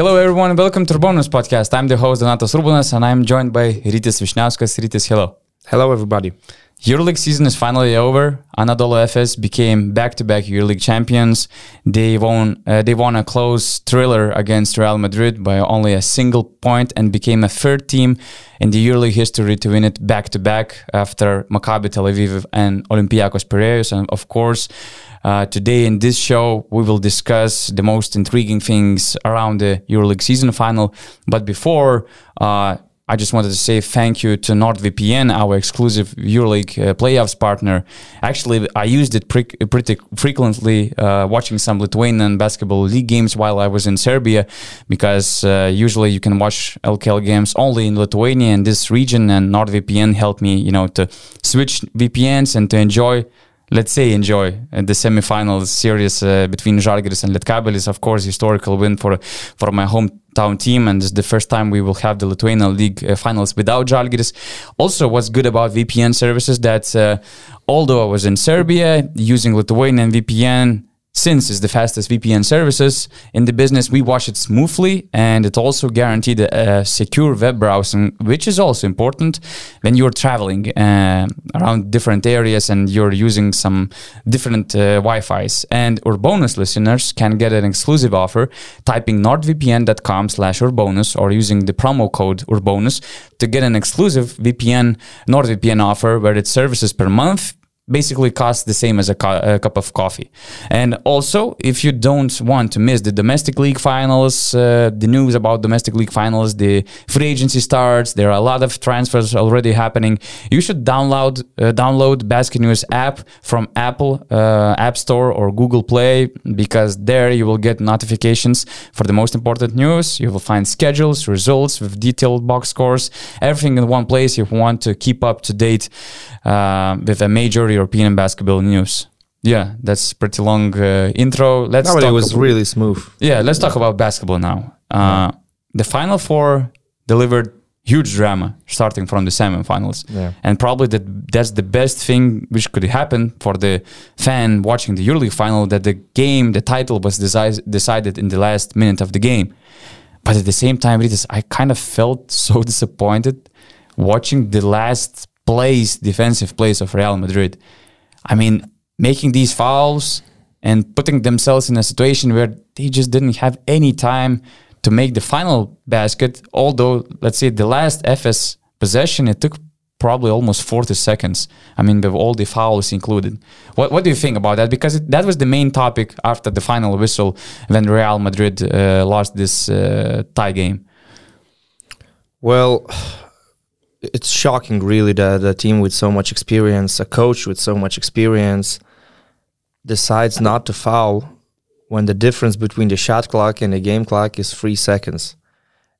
Hello, everyone. Welcome to Urbonus podcast. I'm the host, Donatas Urbonas, and I'm joined by Rytis Vyšniauskas. Rytis, hello. Hello, everybody. EuroLeague season is finally over. Anadolu Efes became back-to-back EuroLeague champions. They won. Uh, they won a close thriller against Real Madrid by only a single point and became a third team in the EuroLeague history to win it back-to-back after Maccabi Tel Aviv and Olympiacos Piraeus. And of course, uh, today in this show we will discuss the most intriguing things around the EuroLeague season final. But before. Uh, I just wanted to say thank you to NordVPN, our exclusive EuroLeague uh, playoffs partner. Actually, I used it pre- pretty frequently uh, watching some Lithuanian basketball league games while I was in Serbia, because uh, usually you can watch LKL games only in Lithuania and this region, and NordVPN helped me, you know, to switch VPNs and to enjoy let's say enjoy uh, the semifinals series uh, between Žalgiris and Lietkabelis. Of course, historical win for for my hometown team, and it's the first time we will have the Lithuanian League uh, finals without Žalgiris. Also, what's good about VPN services that although I was in Serbia using Lithuanian VPN since it's the fastest VPN services in the business, we watch it smoothly and it also guaranteed a, secure web browsing, which is also important when you're traveling uh, around different areas and you're using some different uh, Wi-Fi's. And Urbonus listeners can get an exclusive offer typing nordvpn.com slash urbonus or using the promo code urbonus to get an exclusive VPN NordVPN offer where it's services per month basically costs the same as a, co- a, cup of coffee. And also, if you don't want to miss the domestic league finals, uh, the news about domestic league finals, the free agency starts. There are a lot of transfers already happening. You should download uh, download Basket News app from Apple uh, App Store or Google Play because there you will get notifications for the most important news. You will find schedules, results with detailed box scores, everything in one place. If you want to keep up to date uh, with a major European basketball news. Yeah, that's pretty long uh, intro. Let's. No, it was about, really smooth. Yeah, let's talk about basketball now. Uh, yeah. The Final Four delivered huge drama starting from the semifinals, yeah. and probably that that's the best thing which could happen for the fan watching the EuroLeague final. That the game, the title was deci- decided in the last minute of the game. But at the same time, it is I kind of felt so disappointed watching the last plays, defensive plays of Real Madrid. I mean, making these fouls and putting themselves in a situation where they just didn't have any time to make the final basket. Although, let's say the last Efes possession, it took probably almost 40 seconds. I mean, with all the fouls included. What, what do you think about that? Because it, that was the main topic after the final whistle when Real Madrid uh, lost this uh, tie game. Well, it's shocking, really, that a team with so much experience, a coach with so much experience, decides not to foul when the difference between the shot clock and the game clock is three seconds.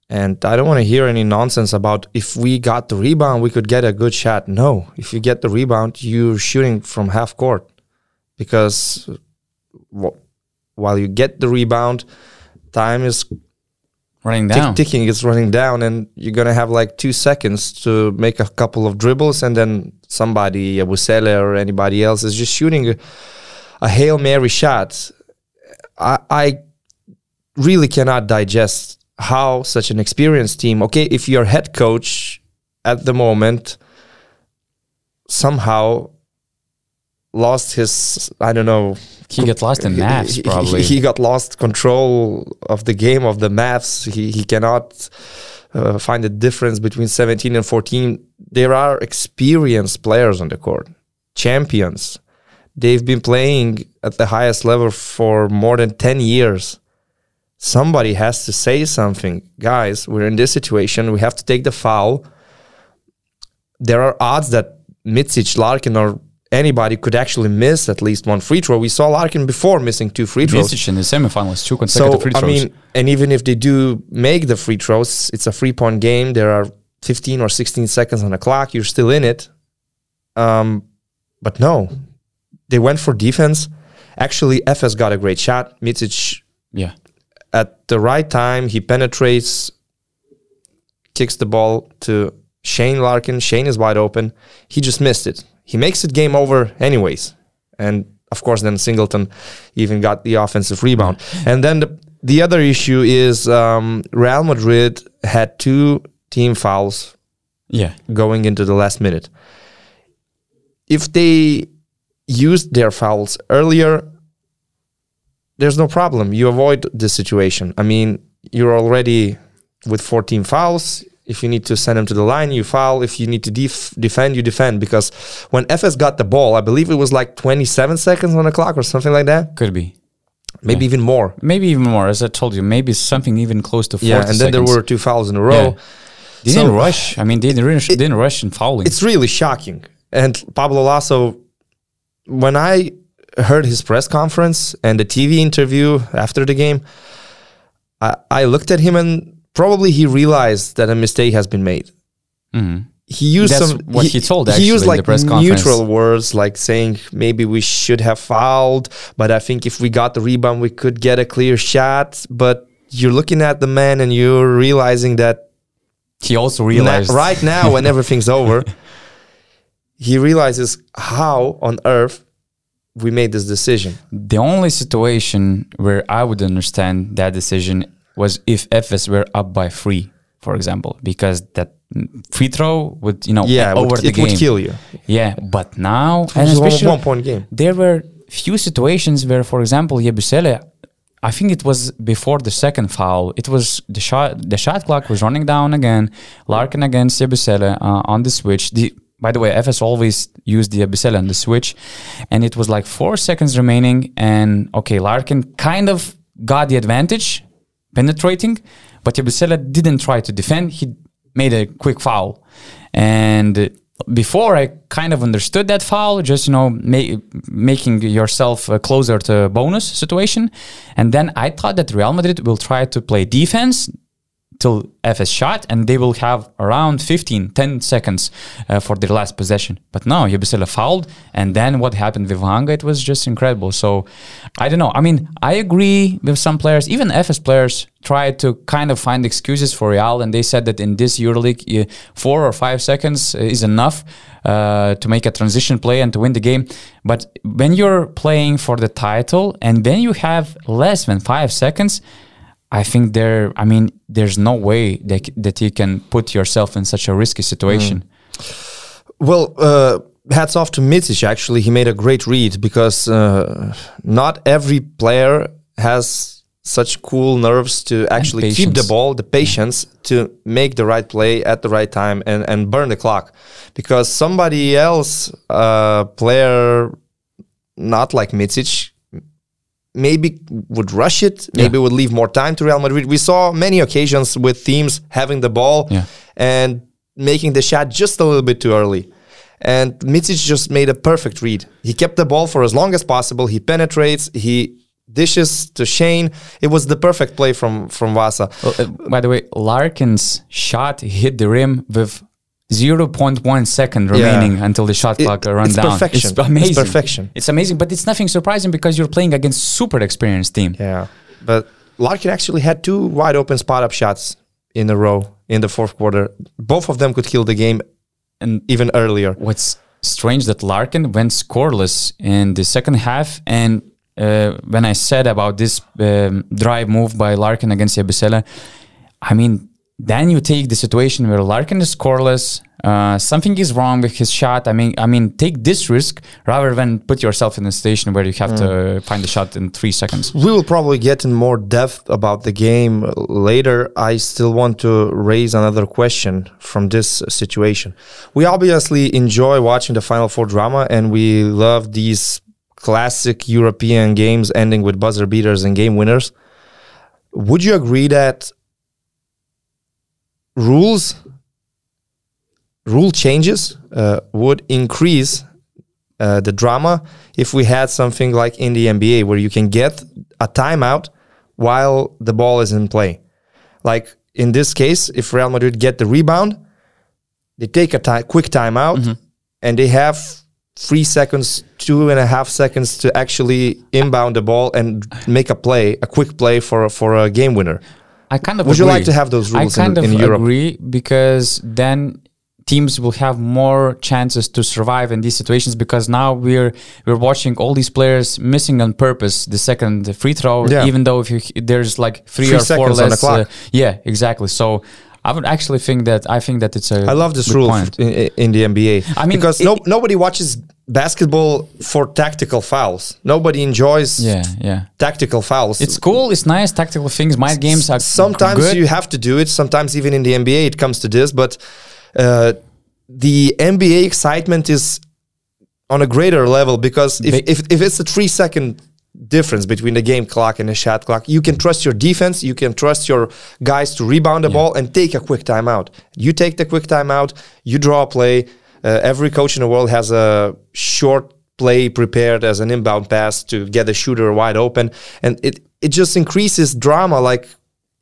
And I don't want to hear any nonsense about if we got the rebound, we could get a good shot. No, if you get the rebound, you're shooting from half court because while you get the rebound, time is running down. Tick, ticking is running down, and you're gonna have like two seconds to make a couple of dribbles, and then somebody, Yabusele or anybody else, is just shooting a, a hail mary shot. I, I really cannot digest how such an experienced team. Okay, if you're head coach at the moment, somehow lost his I don't know he got lost in maths he, probably. he, he, got lost control of the game of the maths. He he cannot uh, find the difference between 17 and 14 there are experienced players on the court champions. They've been playing at the highest level for more than 10 years. Somebody has to say something. Guys we're in this situation. We have to take the foul. There are odds that Micic, Larkin, or anybody could actually miss at least one free throw. We saw Larkin before missing two free throws. Missed in the semifinals, two consecutive so, free throws. I mean, and even if they do make the free throws, it's a three point game. There are 15 or 16 seconds on the clock. You're still in it. Um, but no, they went for defense. Actually, Efes got a great shot. Micic, yeah, at the right time, he penetrates, kicks the ball to Shane Larkin. Shane is wide open. He just missed it he makes it game over anyways. And of course, then Singleton even got the offensive rebound. And then the, the other issue is um, Real Madrid had two team fouls Yeah. going into the last minute. If they used their fouls earlier, there's no problem. You avoid this situation. I mean, you're already with 14 fouls. If you need to send them to the line, you foul. If you need to def- defend, you defend. Because when Efes got the ball, I believe it was like 27 seconds on the clock or something like that, Could be. maybe even more. Maybe even more, as I told you. Maybe something even close to 40 Yeah, and then seconds. there were two fouls in a row. Yeah. They So- didn't rush. I mean, they didn't rush, didn't rush in fouling. It's really shocking. And Pablo Laso, when I heard his press conference and the TV interview after the game, I, I looked at him and probably he realized that a mistake has been made. Mhm. He used That's some. what he told, actually He used like neutral words, like saying maybe we should have fouled, but I think if we got the rebound, we could get a clear shot. But you're looking at the man and you're realizing that He also Na- realized. right now when everything's over he realizes how on earth we made this decision The only situation where I would understand that decision was if Efes were up by three, for example, because that free throw would, you know, yeah over would, the it game. would kill you Yeah, but now, it and especially one point game there were few situations where, for example, Yabusele, I think it was before the second foul. It was the shot. The shot clock was running down again. Larkin against Yabusele uh, on the switch. The by the way, Efes always used the Yabusele on the switch, and it was like four seconds remaining. And okay, Larkin kind of got the advantage, penetrating, but Yabusele didn't try to defend. He made a quick foul, and before I kind of understood that foul, just you know, ma- making yourself uh, closer to bonus situation, and then I thought that Real Madrid will try to play defense till Efes shot, and they will have around 15, 10 seconds uh, for their last possession. But no, Yabusele fouled, and then what happened with Hanga, it was just incredible. So I don't know. I mean, I agree with some players, even Efes players tried to kind of find excuses for Real, and they said that in this EuroLeague, uh, four or five seconds is enough uh, to make a transition play and to win the game. But when you're playing for the title, and then you have less than five seconds, I think there. I mean, there's no way that that you can put yourself in such a risky situation. well uh, hats off to Micic actually. He made a great read because uh, not every player has such cool nerves to actually keep the ball the patience to make the right play at the right time and, and burn the clock. Because somebody else uh, player not like Micic maybe would rush it, maybe would leave more time to Real Madrid. We saw many occasions with teams having the ball Yeah. and making the shot just a little bit too early. And Micic just made a perfect read. He kept the ball for as long as possible. He penetrates. He dishes to Shane. It was the perfect play from from Vasa. Well, uh, by the way, Larkin's shot hit the rim with 0.1 second remaining until the shot It- clock uh, runs it's down. perfection. It's It's amazing. perfection. It's amazing, but it's nothing surprising because you're playing against super experienced team. Yeah, but Larkin actually had two wide open spot up shots in a row in the fourth quarter. Both of them could kill the game And even earlier. what's strange that Larkin went scoreless in the second half. And uh, when I said about this um, drive move by Larkin against Yabusele, I mean, then you take the situation where Larkin is scoreless. Uh, something is wrong with his shot. I mean, I mean, take this risk rather than put yourself in a situation where you have to find the shot in three seconds. We will probably get in more depth about the game later. I still want to raise another question from this situation. We obviously enjoy watching the Final Four drama, and we love these classic European games ending with buzzer beaters and game winners. Would you agree that rules rule changes uh, would increase uh, the drama if we had something like in the NBA where you can get a timeout while the ball is in play. Like in this case, if Real Madrid get the rebound, they take a ti- quick timeout and they have three seconds, two and a half seconds to actually inbound the ball and make a play, a quick play for for a game winner. I kind of Would you like to have those rules I in- kind of in Europe? agree because then teams will have more chances to survive in these situations because now we're we're watching all these players missing on purpose the second free throw, Yeah. even though if you there's like three, Three or four seconds on the less. uh, yeah, exactly. So. I would actually think that I think that it's a. I love this good rule in, in the NBA. I mean, because it- no, nobody watches basketball for tactical fouls. Nobody enjoys Yeah, yeah. tactical fouls. It's cool. It's nice. Tactical things. My games are sometimes good. you have to do it. Sometimes even in the NBA it comes to this, but uh, the NBA excitement is on a greater level because if, if, if it's a three second difference between the game clock and the shot clock, you can trust your defense, you can trust your guys to rebound the ball and take a quick timeout. You take the quick timeout, you draw a play. Uh, every coach in the world has a short play prepared as an inbound pass to get the shooter wide open, and it it just increases drama. Like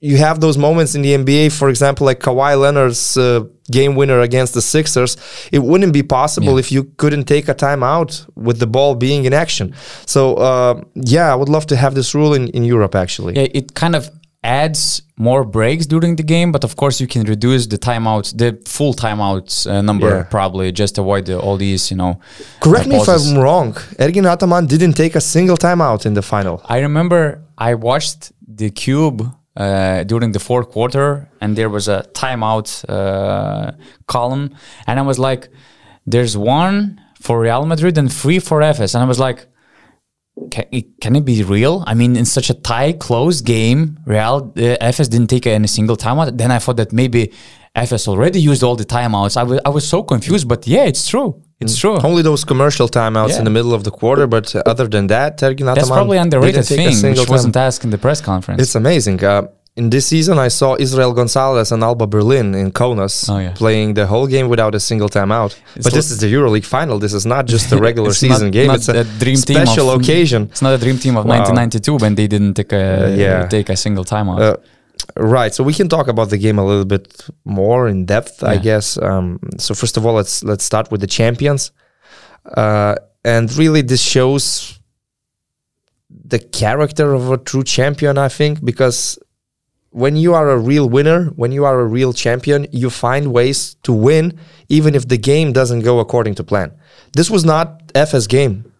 you have those moments in the NBA, for example, like Kawhi Leonard's uh, game winner against the Sixers. It wouldn't be possible Yeah. if you couldn't take a timeout with the ball being in action. So uh, yeah, I would love to have this rule in, in Europe actually. Yeah, it kind of adds more breaks during the game, but of course you can reduce the timeouts, the full timeouts uh, number Yeah. probably just avoid the, all these, you know. Correct me if. I'm wrong. Ergin Ataman didn't take a single timeout in the final. I remember I watched the Cube uh, during the fourth quarter, and there was a timeout uh, column, and I was like, "There's one for Real Madrid and three for Efes," and I was like. Can it, be real? I mean, in such a tight, close game, Real uh, Efes didn't take any single timeout. Then I thought that maybe Efes already used all the timeouts. I was I was so confused, but yeah, it's true. It's true. Only those commercial timeouts Yeah. in the middle of the quarter, but uh, other than that, Ergin Ataman That's probably underrated didn't take a thing, which wasn't asked in the press conference. It's amazing. Uh, in this season, I saw Israel Gonzalez and Alba Berlin in Kaunas Oh, yeah. playing the whole game without a single timeout. It's but this is the EuroLeague final. This is not just a regular season not- game. not It's a a dream team special of- occasion. It's not a dream team of Wow. 1992 when they didn't take a Uh, yeah. take a single timeout. Right. So we can talk about the game a little bit more in depth, I guess. Um, so first of all, let's let's start with the champions, uh, and really this shows the character of a true champion. I think because when you are a real winner, when you are a real champion, you find ways to win, even if the game doesn't go according to plan. This was not Efes game.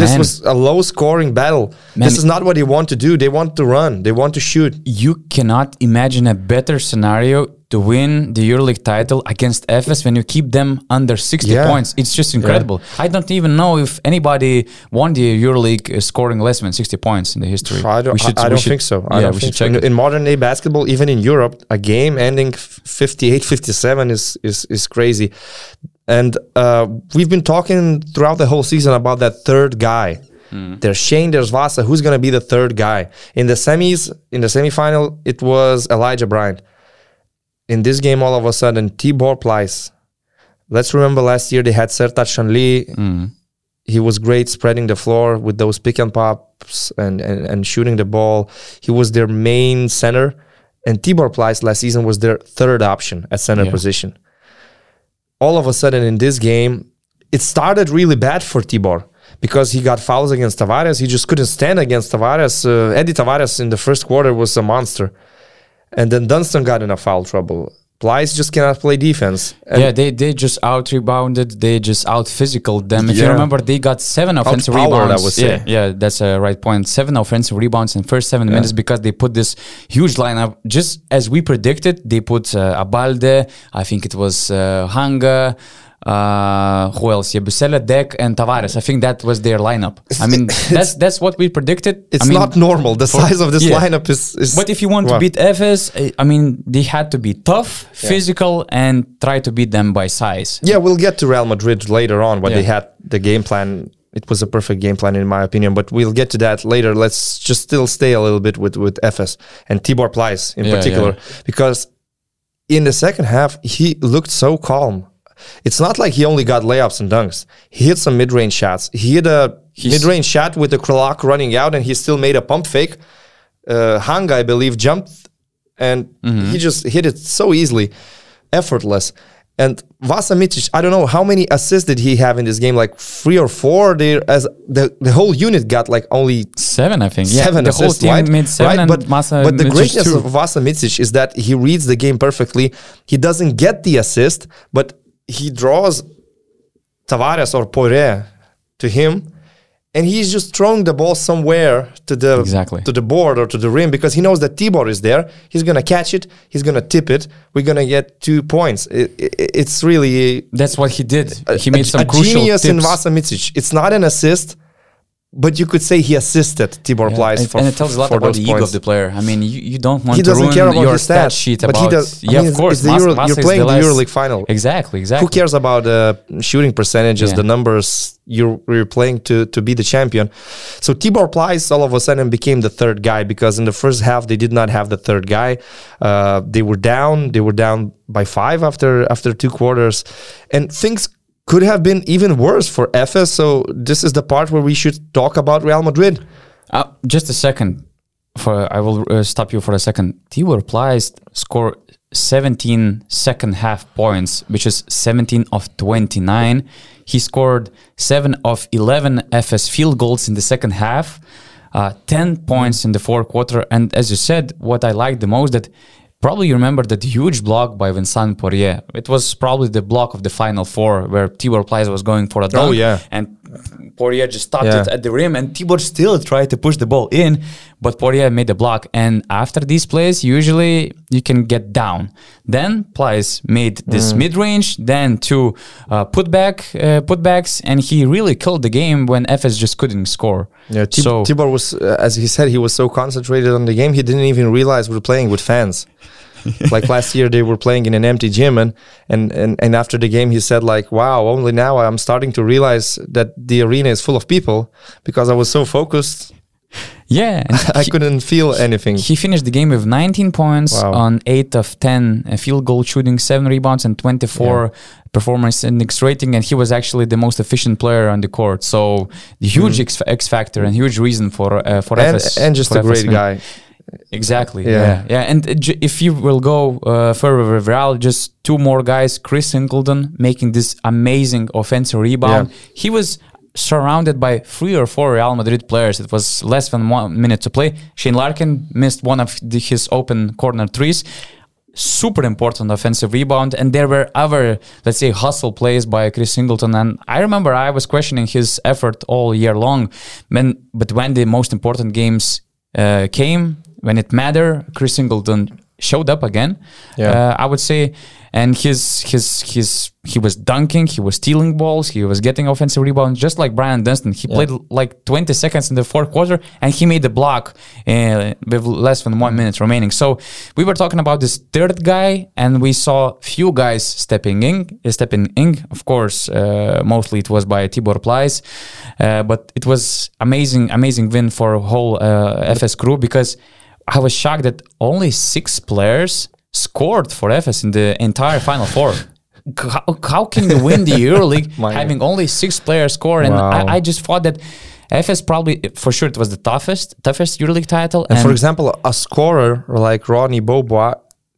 This was a low scoring battle. Man. This is not what they want to do. They want to run. They want to shoot. you cannot imagine a better scenario to win the EuroLeague title against Efes when you keep them under 60 Yeah. points. It's just incredible. I don't even know if anybody won the EuroLeague uh, scoring less than 60 points in the history. I don't, should- I, don't should- think so. I yeah, don't we should so. check In, in modern day basketball, even in Europe, a game ending 58 57 is, is, is crazy. And uh, we've been talking throughout the whole season about that third guy. Hmm. There's Shane, there's Vasa. Who's going to be the third guy? In the semis, in the semifinal, it was Elijah Bryant. In this game, all of a sudden, Tibor Pleiss. Let's remember last year they had Sertac Shanli. Mm. He was great spreading the floor with those pick and pops and, and, and shooting the ball. He was their main center. And Tibor Pleiss last season was their third option at center Yeah. position. All of a sudden in this game, it started really bad for Tibor because he got fouls against Tavares. He just couldn't stand against Tavares. Uh, Eddie Tavares in the first quarter was a monster. And then Dunston got in a foul trouble. Pleiss just cannot play defense. And yeah, they, they just out rebounded. They just out physical them. If you remember, they got seven offensive Outpowered, I rebounds. yeah, yeah, that's a right point. Seven offensive rebounds in first seven minutes because they put this huge lineup. Just as we predicted, they put uh, Abalde. I think it was uh, Hanga. Uh, who else? Yeah, Busella, Deck, and Tavares. I think that was their lineup. I mean, that's that's what we predicted. it's I mean, not normal. The size of this yeah. lineup is, is. But if you want Wow. to beat Efes, I mean, they had to be tough, physical, and try to beat them by size. Yeah, we'll get to Real Madrid later on when they had the game plan. It was a perfect game plan in my opinion, but we'll get to that later. Let's just still stay a little bit with with Efes and Tibor Pleiss in Yeah, particular because in the second half he looked so calm. It's not like he only got layups and dunks. He hit some mid-range shots. He hit a He's- mid-range shot with the clock running out, and he still made a pump fake. Uh, Hanga, I believe, jumped and Mm-hmm. he just hit it so easily, effortless. And Vasa Micic, I don't know how many assists did he have in this game, like three or four. There, as the the whole unit got like only seven, I think. Seven Yeah, the assists, whole team right? made seven, right? but Masa but the greatness two. of Vasa Micic is that he reads the game perfectly. He doesn't get the assist, but he draws Tavares or Poirier to him, and he's just throwing the ball somewhere to the Exactly. to the board or to the rim because he knows that Tibor is there. He's gonna catch it. He's gonna tip it. We're gonna get two points. It, it, it's really That's what he did. He a, made some a crucial genius in tips. Vasa Micic. It's not an assist, but you could say he assisted Tibor Yeah, Pleiss and, for and it tells a lot about the ego points. of the player. I mean, you, you don't want He to doesn't ruin care about your stat sheet but about. he does. I yeah, mean, of course. The Mas- Euro, you're playing the last- EuroLeague final. Exactly, exactly. Who cares about the shooting percentages, Yeah. the numbers you're, you're playing to, to be the champion? So Tibor Pleiss all of a sudden became the third guy because in the first half they did not have the third guy. Uh, they were down. They were down by five after after two quarters, and things could have been even worse for Efes. So this is the part where we should talk about Real Madrid. Uh, just a second. For I will uh, stop you for a second. Tibor Pleiss scored 17 second half points, which is 17 of 29. He scored 7 of 11 Efes field goals in the second half, uh, 10 points in the fourth quarter. And as you said, what I liked the most that probably you remember that huge block by Vincent Poirier. It was probably the block of the final four where Tibor Pleiss was going for a dunk. Oh, yeah. And Poirier just stopped Yeah. it at the rim, and Tibor still tried to push the ball in, but Poirier made the block. And after these plays, usually you can get down. Then Pleiss made Mm. this mid range, then two uh, putback uh, putbacks, and he really killed the game when Efes just couldn't score. Yeah, Tib- so Tibor was, uh, as he said, he was so concentrated on the game, he didn't even realize we're playing with fans. like last year, they were playing in an empty gym, and, and and and after the game, he said like, "Wow, only now I'm starting to realize that the arena is full of people because I was so focused, yeah, I he- couldn't feel anything." He finished the game with 19 points Wow. on 8 of 10 uh, field goal shooting, 7 rebounds, and 24 performance index rating. And he was actually the most efficient player on the court. So, the huge X, X factor and huge reason for uh, for Mm. and, Efes. and just for a great Efes win. guy. Exactly. Yeah. Yeah. Yeah. And j- if you will go uh, further with Real, just two more guys, Chris Singleton making this amazing offensive rebound. Yeah. He was surrounded by three or four Real Madrid players. It was less than one minute to play. Shane Larkin missed one of the, his open corner threes. Super important offensive rebound, and there were other, let's say, hustle plays by Chris Singleton. And I remember I was questioning his effort all year long. When, but when the most important games uh, came, when it mattered, Chris Singleton showed up again. Yeah. Uh, I would say, and his his his he was dunking, he was stealing balls, he was getting offensive rebounds, just like Bryant Dunston. He played like 20 seconds in the fourth quarter, and he made the block uh, with less than one minute remaining. So we were talking about this third guy, and we saw few guys stepping in, stepping in. Of course, uh, mostly it was by Tibor Pleiss, uh, but it was amazing, amazing win for whole uh, Efes crew because. I was shocked that only six players scored for Efes in the entire Final Four. How, how can you win the EuroLeague having only six players score? And Wow. I, I just thought that Efes probably, for sure, it was the toughest, toughest EuroLeague title. And for example, a scorer like Ronnie Beaubois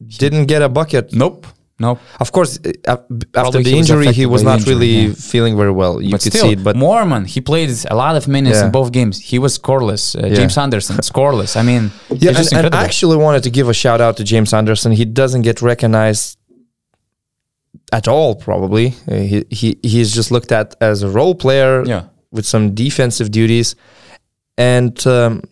didn't get a bucket. nope, nope. Of course, uh, after Probably the injury, he was not injury, really yeah. feeling very well. You but could still, see it, but Moerman, he played a lot of minutes Yeah. in both games. He was scoreless. Uh, Yeah. James Anderson, scoreless. I mean, yeah, and, and. I actually wanted to give a shout out to James Anderson. He doesn't get recognized at all. Probably Uh, he he he's just looked at as a role player yeah. with some defensive duties. And um,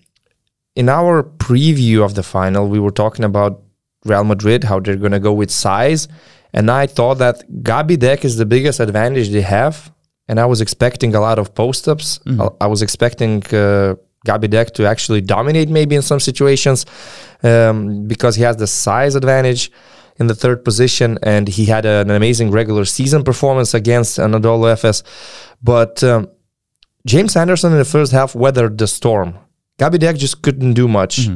in our preview of the final, we were talking about Real Madrid, how they're going to go with size. And I thought that Gabi Deck is the biggest advantage they have. And I was expecting a lot of post ups. I, I was expecting uh, Gabi Deck to actually dominate maybe in some situations um, because he has the size advantage in the third position and he had an amazing regular season performance against Anadolu Efes. But um, James Anderson in the first half weathered the storm. Gabi Deck just couldn't do much.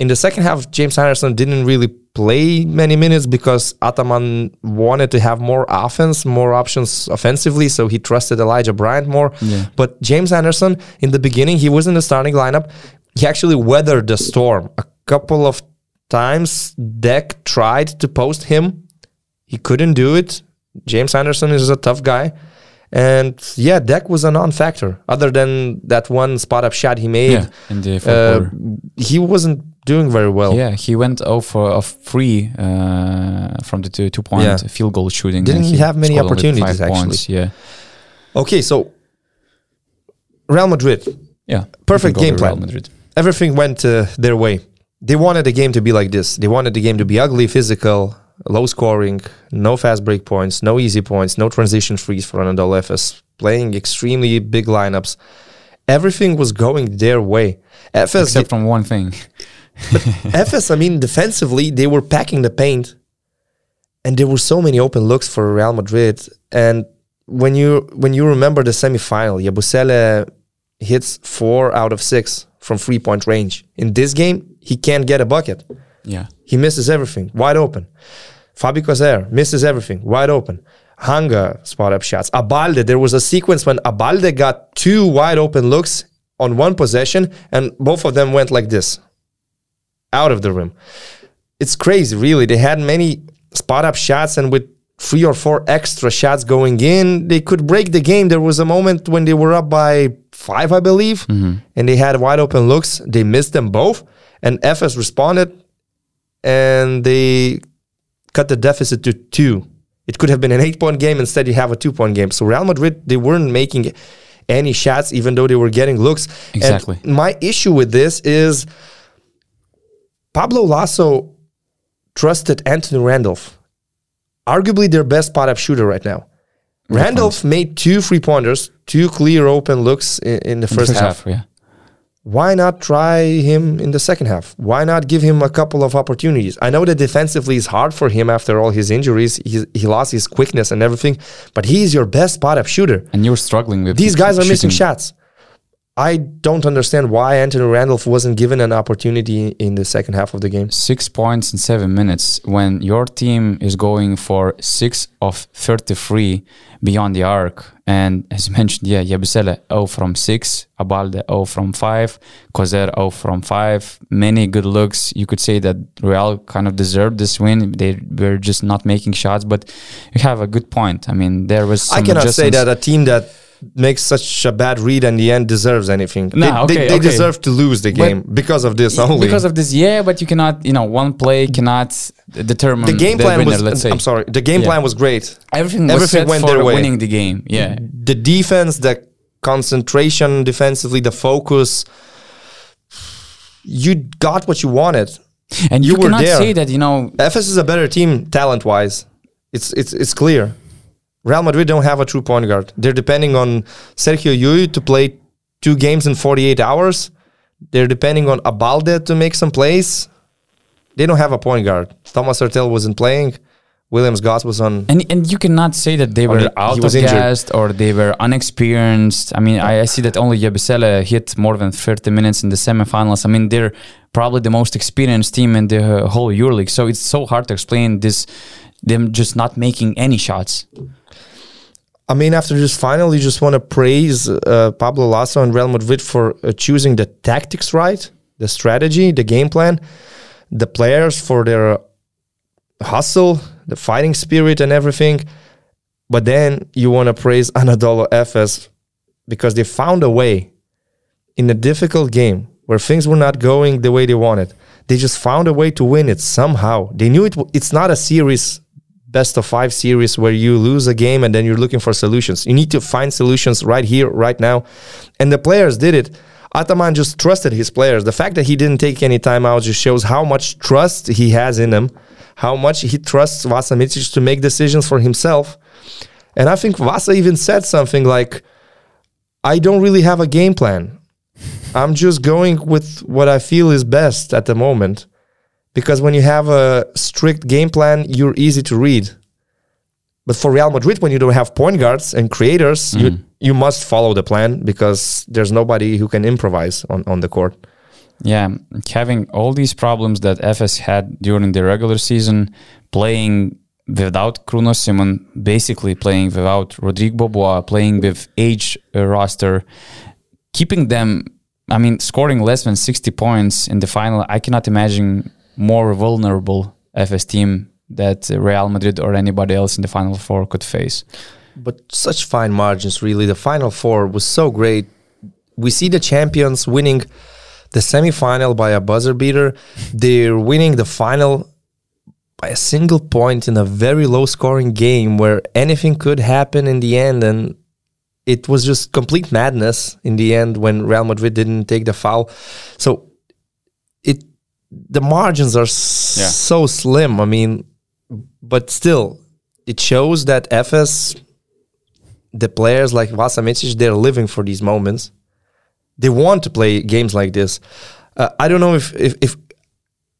In the second half, James Anderson didn't really play many minutes because Ataman wanted to have more offense, more options offensively, so he trusted Elijah Bryant more. Yeah. But James Anderson, in the beginning, he was in the starting lineup. He actually weathered the storm. A couple of times, Deck tried to post him. He couldn't do it. James Anderson is a tough guy. And yeah, Deck was a non-factor. Other than that one spot-up shot he made, Yeah, in the uh, he wasn't doing very well. Yeah, he went off uh, of free uh, from the two, two point Yeah. field goal shooting. Didn't he have many opportunities, actually? points, Yeah, Okay, so Real Madrid, yeah. Perfect game to Real plan. Madrid. everything went uh, their way. They wanted the game to be like this. They wanted the game to be ugly, physical, low scoring, no fast break points, no easy points, no transition freeze for Anadolu Efes, playing extremely big lineups. Everything was going their way. Efes, Except from one thing. Efes, I mean, defensively, they were packing the paint, and there were so many open looks for Real Madrid. And when you when you remember the semifinal, Yabusele hits four out of six from three point range. In this game, he can't get a bucket. Yeah. He misses everything, wide open. Fabi Causeur misses everything, wide open. Hanga spot up shots. Abalde, there was a sequence when Abalde got two wide open looks on one possession, and both of them went like this out of the rim. It's crazy, really. They had many spot up shots, and with three or four extra shots going in, they could break the game. There was a moment when they were up by five, I believe, mm-hmm. and they had wide open looks. They missed them both, and Efes responded, and they cut the deficit to two. It could have been an eight point game. Instead, you have a two point game. So Real Madrid, they weren't making any shots, even though they were getting looks. And Exactly. my issue with this is Pablo Laso trusted Anthony Randolph, arguably their best spot up shooter right now. Randolph made two free pointers, two clear open looks in, in the In the first, half. yeah. Why not try him in the second half? Why not give him a couple of opportunities? I know that defensively is hard for him after all his injuries. He, he lost his quickness and everything, but he's your best spot up shooter. And you're struggling with These guys are missing shots. I don't understand why Anthony Randolph wasn't given an opportunity in the second half of the game. Six points in seven minutes when your team is going for six of 33 beyond the arc. And as you mentioned, yeah, Yabusele 0 from 6, Abalde 0 from 5, Causeur 0 from 5. Many good looks. You could say that Real kind of deserved this win. They were just not making shots, but you have a good point. I mean, there was some I cannot say that a team that makes such a bad read in the end deserves anything. Nah, they, they, okay, they okay. deserve to lose the game because of this only. Because of this, yeah, but you cannot, you know, one play cannot determine the game plan winner, was. let's say. I'm sorry. The game Yeah. plan was great. Everything was Everything set went for their way. winning the game. Yeah. The defense, the concentration defensively, the focus. You got what you wanted. And You you, were cannot there. say that, you know, Efes is a better team talent wise. It's it's it's clear. Real Madrid don't have a true point guard. They're depending on Sergio Llull to play two games in 48 hours. They're depending on Abalde to make some plays. They don't have a point guard. Thomas Heurtel wasn't playing. Williams Goss was on. and and you cannot say that they were out of gassed or they were unexperienced. I mean, I, I see that only Yabusele hit more than 30 minutes in the semifinals. I mean, they're probably the most experienced team in the uh, whole EuroLeague. So it's so hard to explain this, them just not making any shots. I mean, after this final, you just want to praise uh, Pablo Laso and Real Madrid for uh, choosing the tactics right, the strategy, the game plan, the players for their hustle, the fighting spirit, and everything. But then you want to praise Anadolu Efes because they found a way in a difficult game where things were not going the way they wanted. They just found a way to win it somehow. They knew it. w- It's not a series best of five series where you lose a game and then you're looking for solutions. You need to find solutions right here, right now. And the players did it. Ataman just trusted his players. The fact that he didn't take any timeouts just shows how much trust he has in them, how much he trusts Vasa Micic to make decisions for himself. And I think Vasa even said something like, I don't really have a game plan. I'm just going with what I feel is best at the moment because when you have a strict game plan, you're easy to read. But for Real Madrid, when you don't have point guards and creators, you you must follow the plan because there's nobody who can improvise on, on the court. Yeah, having all these problems that Efes had during the regular season, playing without Kruno Simon, basically playing without Rodrigue Beaubois, playing with age uh, roster, keeping them, I mean, scoring less than 60 points in the final. I cannot imagine more vulnerable Efes team that Real Madrid or anybody else in the final four could face. But such fine margins, really. The final four was so great. We see the champions winning the semifinal by a buzzer beater. They're winning the final by a single point in a very low scoring game where anything could happen in the end and it was just complete madness in the end when Real Madrid didn't take the foul. So the margins are yeah. so slim. I mean, but still, it shows that Efes, the players like Vasa Micic, they're living for these moments. They want to play games like this. Uh, I don't know if if if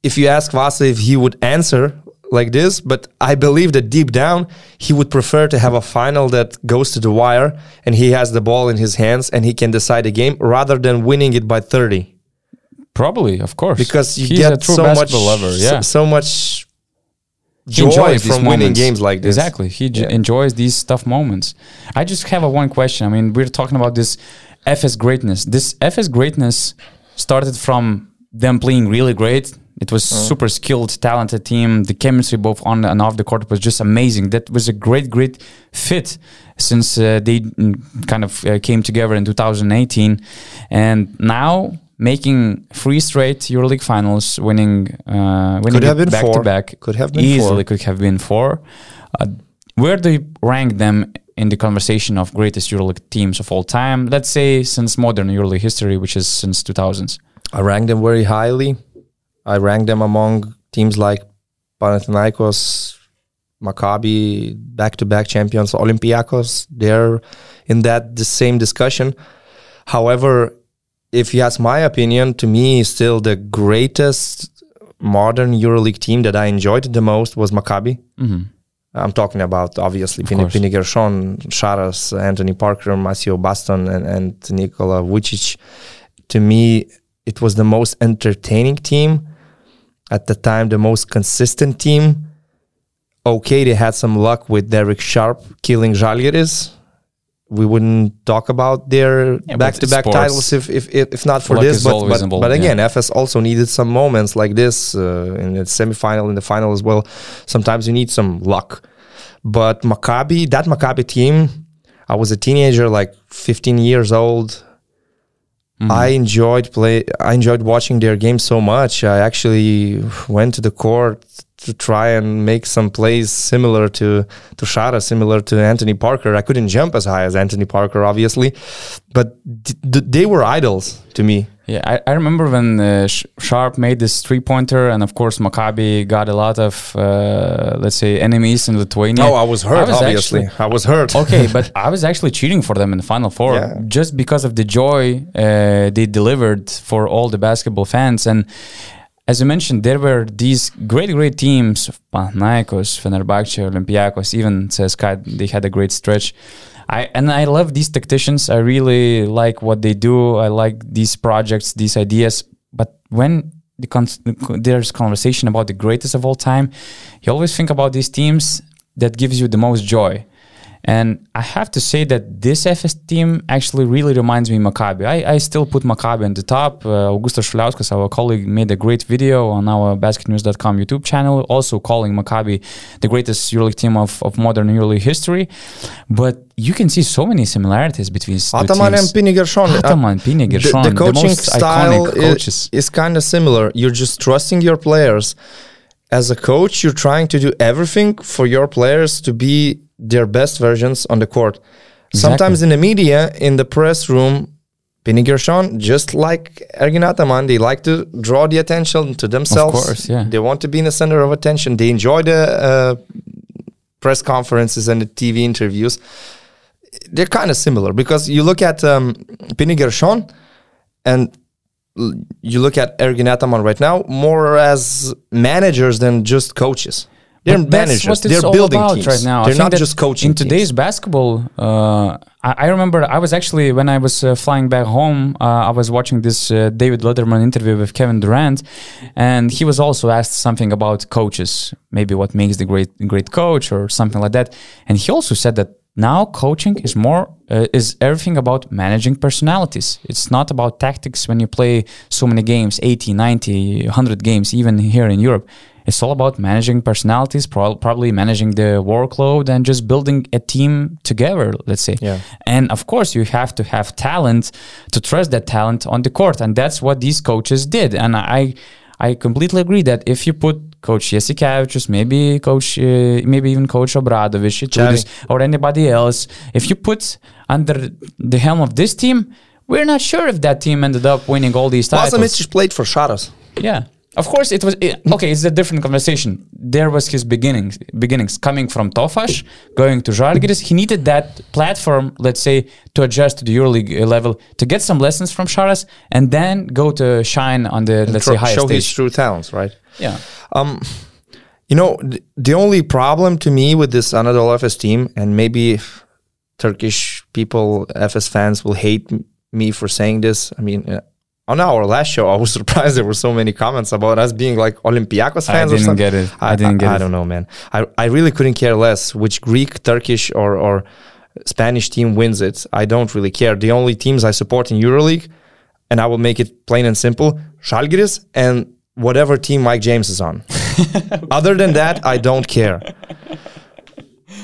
if you ask Vasa if he would answer like this, but I believe that deep down he would prefer to have a final that goes to the wire and he has the ball in his hands and he can decide a game rather than winning it by 30. Probably, of course. Because you He's get so much lover, yeah. so, so much joy from winning games like this. Exactly. He yeah. enjoys these tough moments. I just have a one question. I mean, we're talking about this Efes greatness. This Efes greatness started from them playing really great it was mm. super skilled, talented team. The chemistry both on and off the court was just amazing. That was a great, great fit since uh, they mm, kind of uh, came together in 2018, and now making three straight EuroLeague finals, winning, uh, winning could have been back four. to back. Could have been easily four. could have been four. Uh, where do you rank them in the conversation of greatest EuroLeague teams of all time? Let's say since modern EuroLeague history, which is since 2000s. I rank them very highly. I rank them among teams like Panathinaikos, Maccabi, back-to-back champions, Olympiacos. They're in that the same discussion. However, if you ask my opinion, to me, still the greatest modern EuroLeague team that I enjoyed the most was Maccabi. Mm-hmm. I'm talking about obviously Pini, Pini Gershon, Šaras, Anthony Parker, Maceo Baston, and, and Nikola Vujcic. To me, it was the most entertaining team at the time the most consistent team. Okay, they had some luck with Derrick Sharp killing Žalgiris. We wouldn't talk about their yeah, back-to-back titles if, if if not for this. But but, involved, but again, yeah. Efes also needed some moments like this uh, in the semifinal, in the final as well. Sometimes you need some luck. But Maccabi, that Maccabi team, I was a teenager, like 15 years old. Mm-hmm. I enjoyed play. I enjoyed watching their game so much. I actually went to the court to try and make some plays similar to to Šara, similar to Anthony Parker. I couldn't jump as high as Anthony Parker, obviously, but they were idols to me. Yeah, I, I remember when uh, Sharp made this three pointer, and of course Maccabi got a lot of uh, let's say enemies in Lithuania. Oh, I was hurt. I was obviously, actually, I was hurt. okay, but I was actually cheering for them in the final four yeah. just because of the joy uh, they delivered for all the basketball fans. And as you mentioned, there were these great, great teams: of Panathinaikos, Fenerbahce, Olympiacos, even CSKA. They had a great stretch. I and I love these tacticians. I really like what they do. I like these projects, these ideas. But when the con- there's conversation about the greatest of all time, you always think about these teams that gives you the most joy. And I have to say that this Efes team actually really reminds me Maccabi. I, I still put Maccabi on the top. Uh, Augustas Šuliauskas, our colleague, made a great video on our basketnews.com YouTube channel, also calling Maccabi the greatest EuroLeague team of, of modern EuroLeague history. But you can see so many similarities between Ataman and Pini Gershon. Ataman, uh, Pini Gershon, the, the coaching the style is, is kind of similar. You're just trusting your players. As a coach, you're trying to do everything for your players to be their best versions on the court. Exactly. Sometimes in the media, in the press room, Pini Gershon, just like Ergin Ataman, they like to draw the attention to themselves. Of course, yeah. They want to be in the center of attention. They enjoy the uh, press conferences and the TV interviews. They're kind of similar because you look at um, Pini Gershon and you look at Ergin Ataman right now more as managers than just coaches. They're but managers. They're building teams right now. They're not just coaching. In today's teams. basketball, uh, I, I, remember I was actually when I was uh, flying back home, uh, I was watching this uh, David Letterman interview with Kevin Durant, and he was also asked something about coaches, maybe what makes the great great coach or something like that, and he also said that now coaching is more uh, is everything about managing personalities it's not about tactics when you play so many games 80 90 100 games even here in europe it's all about managing personalities, pro- probably managing the workload, and just building a team together. Let's say. Yeah. And of course, you have to have talent to trust that talent on the court, and that's what these coaches did. And I, I completely agree that if you put Coach Jasikevičius, maybe Coach, uh, maybe even Coach Obradovic, Itoudis, or anybody else, if you put under the helm of this team, we're not sure if that team ended up winning all these titles. Lazamic played for Sharas. Yeah. Of course, it was it, okay. It's a different conversation. There was his beginnings, beginnings coming from Tofaş, going to Žalgiris. He needed that platform, let's say, to adjust to the EuroLeague level, to get some lessons from Sharas, and then go to shine on the let's say highest show stage. his true talents, right? Yeah. Um, you know, th- the only problem to me with this Anadolu Efes team, and maybe Turkish people, Efes fans will hate m- me for saying this. I mean, uh, on our last show, I was surprised there were so many comments about us being like Olympiacos I fans. or didn't something. get it. I didn't get I it. I don't know, man. I, I really couldn't care less which Greek, Turkish, or or Spanish team wins it. I don't really care. The only teams I support in EuroLeague, and I will make it plain and simple: Žalgiris and whatever team Mike James is on. Other than that, I don't care.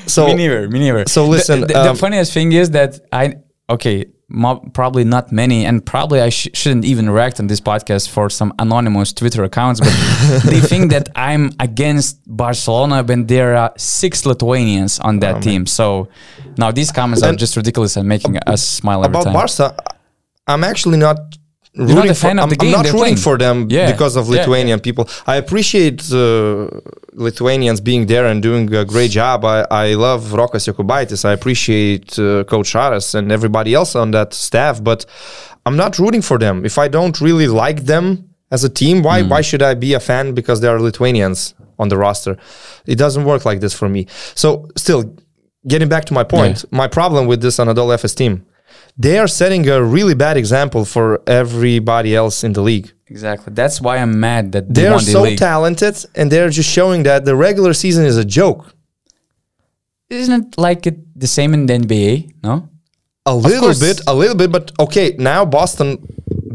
So me neither. Me neither. so The- listen, The, the um, funniest thing is that I okay, mo- probably not many, and probably I sh- shouldn't even react on this podcast for some anonymous Twitter accounts, but they think that I'm against Barcelona when there are six Lithuanians on Oh, that team. So now these comments are just ridiculous and making us smile every about time. Barca, I'm actually not. Not Rooting a fan for, of I'm, the I'm not rooting playing. for them Yeah, because of yeah, Lithuanian people. I appreciate uh, Lithuanians being there and doing a great job. I, I love Rokas Jokubaitis. I appreciate uh, Coach Aras and everybody else on that staff, but I'm not rooting for them. If I don't really like them as a team, why Hmm. why should I be a fan because they are Lithuanians on the roster? It doesn't work like this for me. So still, getting back to my point, my problem with this Anadolu Efes team, they are setting a really bad example for everybody else in the league. Exactly. That's why I'm mad that they are so league. talented, and they're just showing that the regular season is a joke. Isn't it like it the same in the NBA? No. A little bit, a little bit, but okay. Now Boston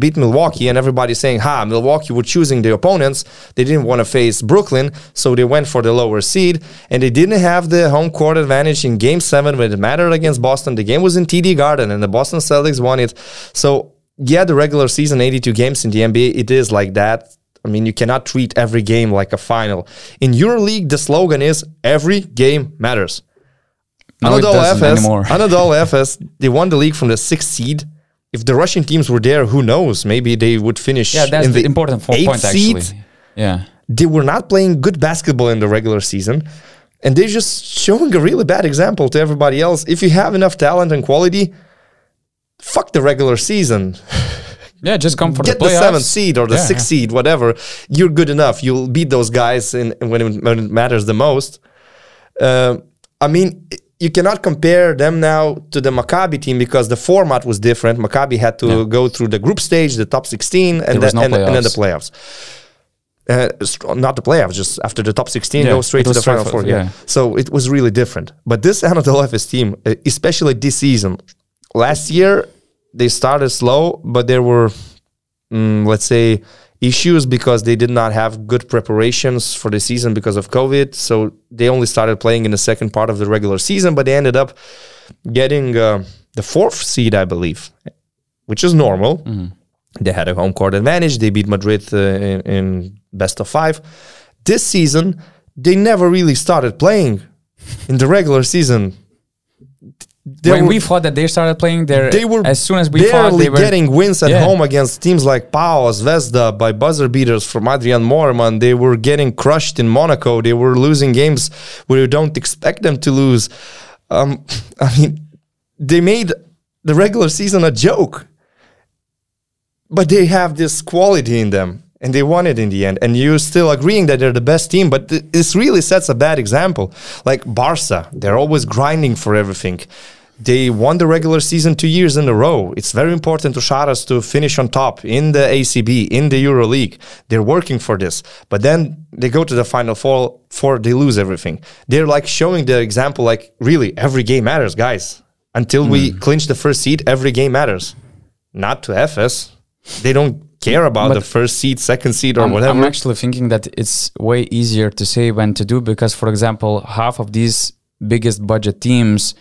beat Milwaukee, and everybody's saying, "Ha, Milwaukee were choosing the opponents. They didn't want to face Brooklyn, so they went for the lower seed, and they didn't have the home court advantage in Game Seven when it mattered against Boston. The game was in TD Garden, and the Boston Celtics won it. So yeah, the regular season, 82 games in the NBA, it is like that. I mean, you cannot treat every game like a final. In EuroLeague, the slogan is "Every game matters." No, Anadolu Efes. Anadolu Efes, they won the league from the sixth seed. If the Russian teams were there, who knows? Maybe they would finish Yeah, that's in the the important eighth point actually. seed. Yeah. They were not playing good basketball in the regular season, and they're just showing a really bad example to everybody else. If you have enough talent and quality, fuck the regular season. Yeah, just come for Get the the, seventh seed or the Yeah, sixth yeah. seed, whatever. You're good enough. You'll beat those guys in, when, it, when it matters the most. Uh, I mean, you cannot compare them now to the Maccabi team because the format was different. Maccabi had to Yeah. go through the group stage, the top 16, and, then, no and, and then the playoffs. Uh, not the playoffs, just after the top 16, Yeah, go straight to the final four. Yeah. yeah. So it was really different. But this Anadolu Efes team, uh, especially this season, last year they started slow, but there were, mm, let's say, issues because they did not have good preparations for the season because of COVID. So they only started playing in the second part of the regular season, but they ended up getting uh, the fourth seed, I believe, which is normal. They had a home court advantage. They beat Madrid uh, in, in best of five. This season, they never really started playing in the regular season. They when were- we thought that they started playing there, they were as soon as we thought they were getting wins at Yeah. home against teams like Pau, Zvezda by buzzer beaters from Adrien Moerman. They were getting crushed in Monaco. They were losing games where you don't expect them to lose. Um, I mean, they made the regular season a joke, but they have this quality in them. And they won it in the end. And you're still agreeing that they're the best team, but th- this really sets a bad example. Like Barca, they're always grinding for everything. They won the regular season two years in a row. It's very important to Sharas to finish on top in the ACB, in the EuroLeague. They're working for this. But then they go to the final four, four they lose everything. They're like showing the example like, really, every game matters, guys. Until we hmm. clinch the first seed, every game matters. Not to Efes. They don't care about But the first seed, second seed, or I'm, whatever. I'm actually thinking that it's way easier to say when to do because, for example, half of these biggest budget teams,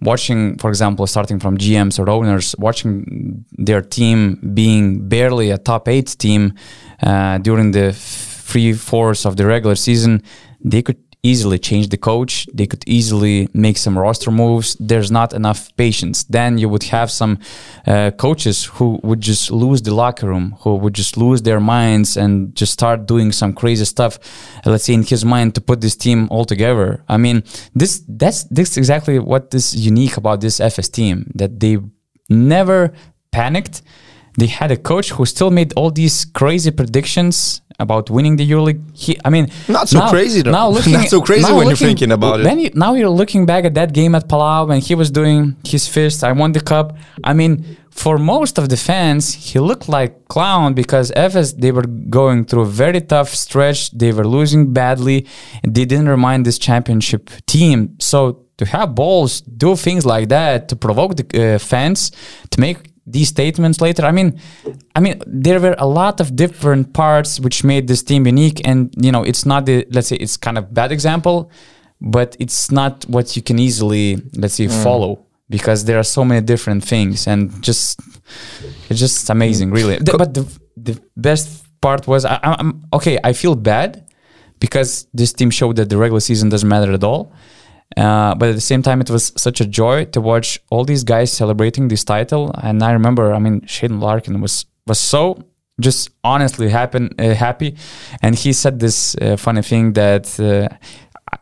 watching, for example, starting from GMs or owners, watching their team being barely a top eight team uh, during the three fourths of the regular season, they could easily change the coach. They could easily make some roster moves. There's not enough patience. Then you would have some uh, coaches who would just lose the locker room, who would just lose their minds and just start doing some crazy stuff. uh, let's say in his mind to put this team all together. I mean, this that's this is exactly what is unique about this Efes team that they never panicked. They had a coach who still made all these crazy predictions about winning the EuroLeague. He, I mean, Not so crazy though. Now looking, Not so crazy now when you're thinking about it. Then you, now you're looking back at that game at Palau when he was doing his fist. I won the cup. I mean, for most of the fans, he looked like clown because Efes they were going through a very tough stretch. They were losing badly. They didn't remind this championship team. So to have balls do things like that to provoke the uh, fans to make these statements later. I mean, I mean, there were a lot of different parts which made this team unique, and you know, it's not the let's say it's kind of bad example, but it's not what you can easily let's say mm. follow because there are so many different things, and just it's just amazing, really. The- but the the best part was I, I'm- okay. I feel bad because this team showed that the regular season doesn't matter at all. Uh, but at the same time, it was such a joy to watch all these guys celebrating this title. And I remember, I mean, Shane Larkin was was so just honestly happen, uh, happy, and he said this uh, funny thing that.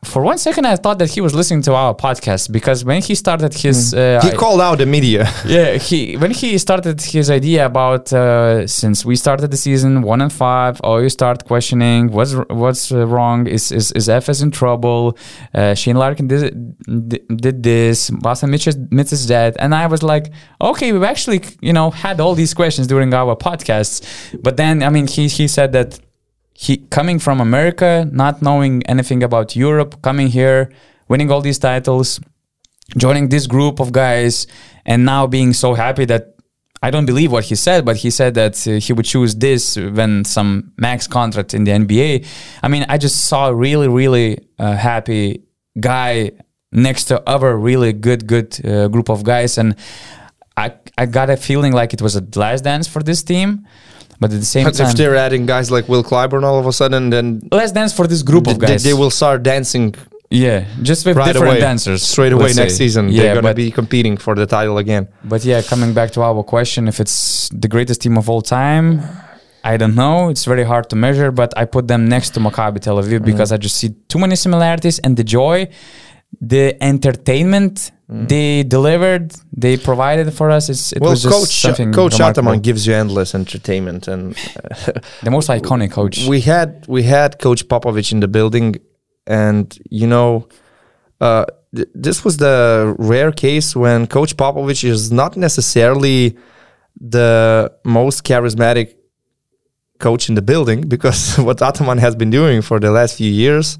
For one second, I thought that he was listening to our podcast because when he started his, uh, he called out the media. yeah, he when he started his idea about uh, since we started the season one and five, oh, you start questioning what's what's uh, wrong. Is is is Efes in trouble? Uh, Shane Larkin did did, did this. Boston Mitch misses that, and I was like, okay, we've actually you know had all these questions during our podcasts, but then I mean he he said that he coming from America, not knowing anything about Europe, coming here, winning all these titles, joining this group of guys, and now being so happy that I don't believe what he said, but he said that uh, he would choose this when some max contract in the NBA. I mean, I just saw a really, really uh, happy guy next to other really good, good uh, group of guys, and I I got a feeling like it was a last dance for this team. But at the same But time, if they're adding guys like Will Clyburn all of a sudden, then let's dance for this group of they, guys. they will start dancing yeah, just with right different away, dancers straight away next say. season. Yeah, they're going to but, be competing for the title again. but yeah, coming back to our question, if it's the greatest team of all time, I don't know. It's very hard to measure, but I put them next to Maccabi Tel Mm. Aviv because I just see too many similarities and the joy, the entertainment Mm. they delivered, they provided for us. It's, it well, was just Coach something Coach remarkable. Ataman gives you endless entertainment, and the most iconic coach. we had we had Coach Popovich in the building, and you know, uh, th- this was the rare case when Coach Popovich is not necessarily the most charismatic coach in the building because what Ataman has been doing for the last few years,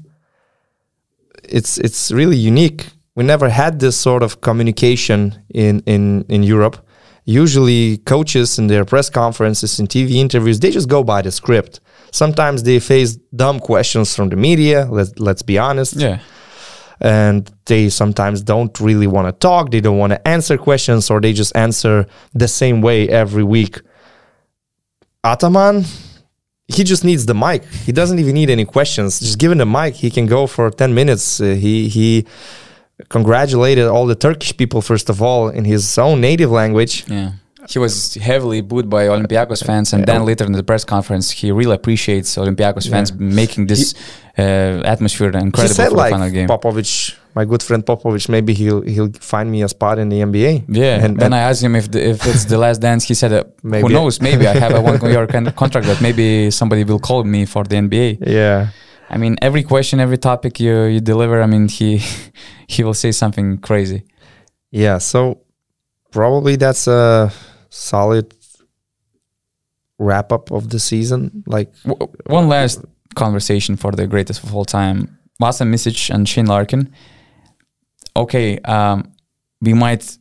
it's it's really unique. We never had this sort of communication in in in Europe. Usually, coaches in their press conferences and TV interviews, they just go by the script. Sometimes they face dumb questions from the media. Let's let's be honest yeah. and they sometimes don't really want to talk they don't want to answer questions or they just answer the same way every week ataman he just needs the mic. He doesn't even need any questions. Just given the mic. He can go for 10 minutes. Uh, he he congratulated all the turkish people first of all in his own native language. Yeah. He was heavily booed by Olympiacos fans, and then later in the press conference, he really appreciates Olympiacos fans making this uh, atmosphere he incredible said for like the final game. popovich my good friend popovich maybe he'll he'll find me a spot in the nba Yeah, and, then I asked him if the, if it's the last dance. He said, uh, "Who knows? Maybe I have a one-year con- contract, but maybe somebody will call me for the NBA." yeah I mean, every question, every topic you you deliver, I mean, he he will say something crazy. Yeah, so probably that's a solid wrap up of the season. Like, W- one last conversation for the greatest of all time: Vasa Micic and Shane Larkin. Okay, um, we might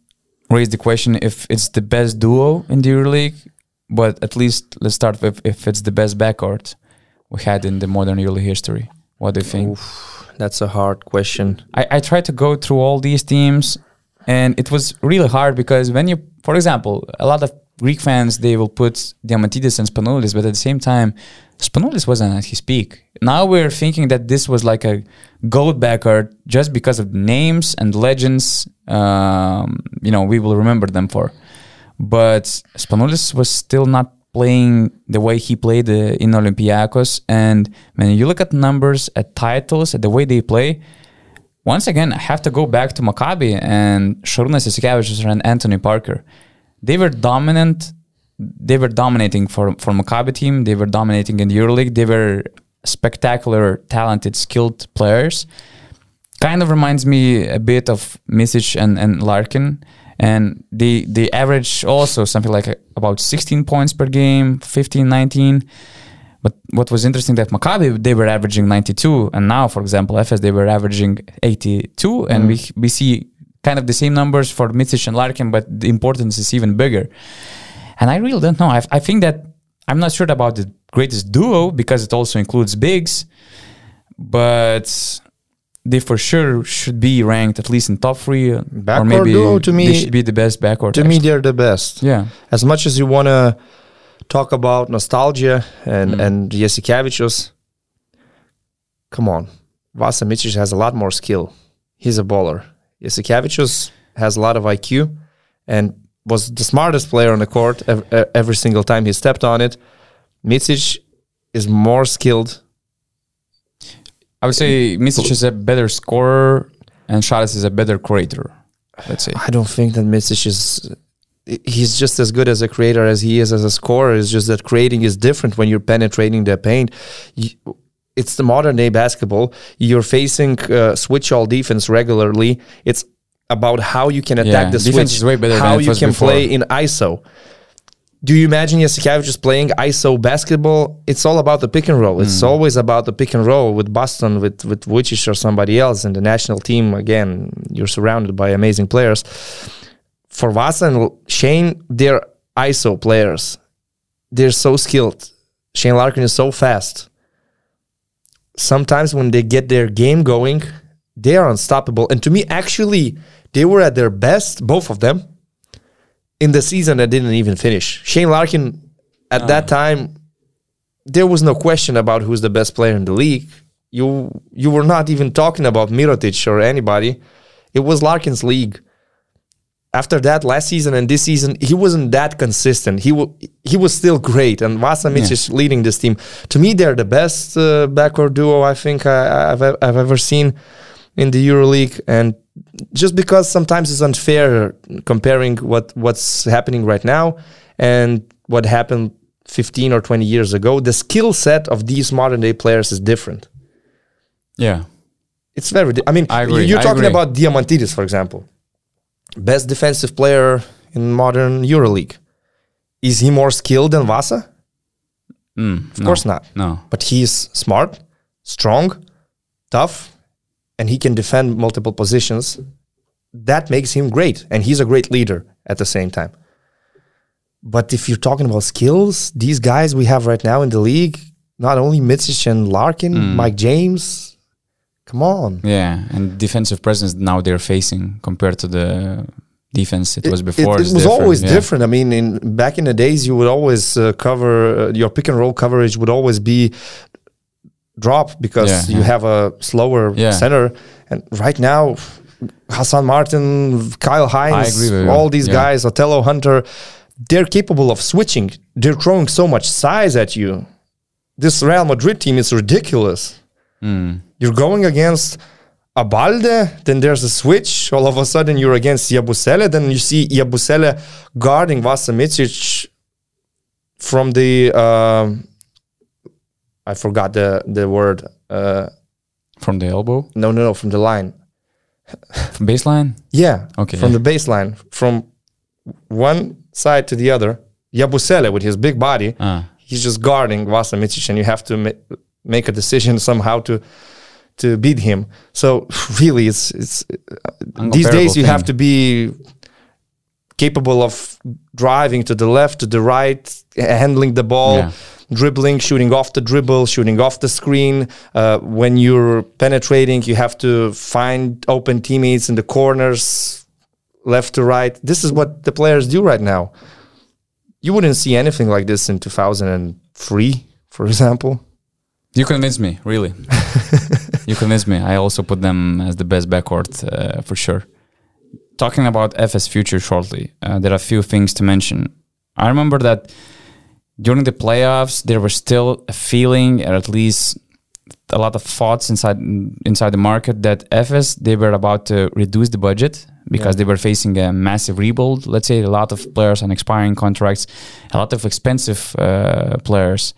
raise the question if it's the best duo in the EuroLeague, but at least let's start with if it's the best backcourt we had in the modern EuroLeague history. What do you think? Oof, that's a hard question. I, I tried to go through all these teams, and it was really hard because when you, for example, a lot of Greek fans they will put Diamantidis and Spanoulis, but at the same time, Spanoulis wasn't at his peak. Now we're thinking that this was like a gold backcourt just because of names and legends. Um, you know, we will remember them for. But Spanoulis was still not playing the way he played uh, in Olympiacos. And when you look at numbers, at titles, at the way they play, once again, I have to go back to Maccabi and Šarūnas Jasikevičius and Anthony Parker. They were dominant. They were dominating for for Maccabi team. They were dominating in the EuroLeague. They were spectacular, talented, skilled players. Kind of reminds me a bit of Micic and, and Larkin and they they average also something like about 16 points per game 15 19 but what was interesting that Maccabi they were averaging 92 and now for example Efes they were averaging 82 and we we see kind of the same numbers for Micic and Larkin but the importance is even bigger and I really don't know I, I think that I'm not sure about the greatest duo because it also includes bigs but they for sure should be ranked at least in top three, uh, or maybe duo, to me- they should be the best backcourt. To me, they're the best. yeah, As much as you want to talk about nostalgia and Mm. and Jasikevičius, come on, Vasa Micic has a lot more skill. He's a bowler. Jasikevičius has a lot of IQ and was the smartest player on the court ev- e- every single time he stepped on it. Micic is more skilled. I would say Micic is a better scorer and Sharas is a better creator. Let's say. I don't think that Micic is. He's just as good as a creator as he is as a scorer. It's just that creating is different when you're penetrating the paint. You, it's the modern day basketball. You're facing uh, switch all defense regularly. It's about how you can attack Yeah, the switch, is way better how you can before. play in ISO. Do you imagine Jasikevičius playing ISO basketball? It's all about the pick and roll. Hmm. It's always about the pick and roll with Baston, with with Vujcic or somebody else and the national team. Again, you're surrounded by amazing players. For Vasa and Shane, they're ISO players. They're so skilled. Shane Larkin is so fast. Sometimes when they get their game going, they are unstoppable. And to me, actually, they were at their best, both of them, in the season that didn't even finish. Shane Larkin, at that ah. time, there was no question about who's the best player in the league. You you were not even talking about Mirotic or anybody. It was Larkin's league. After that, last season and this season, he wasn't that consistent. He wa- he was still great, and Vasa Micic is leading this team. To me, they're the best uh, backcourt duo I think I, I've I've ever seen in the EuroLeague, and just because sometimes it's unfair comparing what what's happening right now and what happened 15 or 20 years ago. The skill set of these modern day players is different. Yeah, It's very. Di- I mean, I you're talking about Diamantidis, for example, best defensive player in modern EuroLeague. Is he more skilled than Vasa? Mm, Of course not. No. But he's smart, strong, tough, and he can defend multiple positions. That makes him great, and he's a great leader at the same time. But if you're talking about skills, these guys we have right now in the league, not only Micic and Larkin, Mm. Mike James, come on. Yeah, and defensive presence now they're facing compared to the defense it, was before. It, it was different, always yeah. different. I mean, in back in the days, you would always uh, cover uh, your pick and roll coverage would always be drop because Yeah, you yeah. have a slower center. And right now, Hassan Martin, Kyle Hines, agree with you. all these guys, Othello Hunter, they're capable of switching. They're throwing so much size at you. This Real Madrid team is ridiculous. Mm. You're going against Abalde, then there's a switch. All of a sudden, you're against Yabusele. Then you see Yabusele guarding Vasa Micic from the. Um, I forgot the the word. Uh, From the elbow, no, no, no, from the line. from baseline. Yeah, Okay, from yeah. the baseline, from one side to the other. Yabusele with his big body, Ah, he's just guarding Vasa Micic, and you have to make a decision somehow to to beat him. So really, it's it's uh, these days you have to be capable of driving to the left, to the right, handling the ball. Yeah. Dribbling, shooting off the dribble, shooting off the screen. Uh, when you're penetrating, you have to find open teammates in the corners, left to right. This is what the players do right now. You wouldn't see anything like this in 2003, for example. You convinced me, really. you convinced me. I also put them as the best backcourt uh, for sure. Talking about Efes future shortly, uh, there are a few things to mention. I remember that during the playoffs, there was still a feeling, or at least a lot of thoughts inside inside the market that Efes they were about to reduce the budget because they were facing a massive rebuild. Let's say a lot of players on expiring contracts, a lot of expensive uh, players.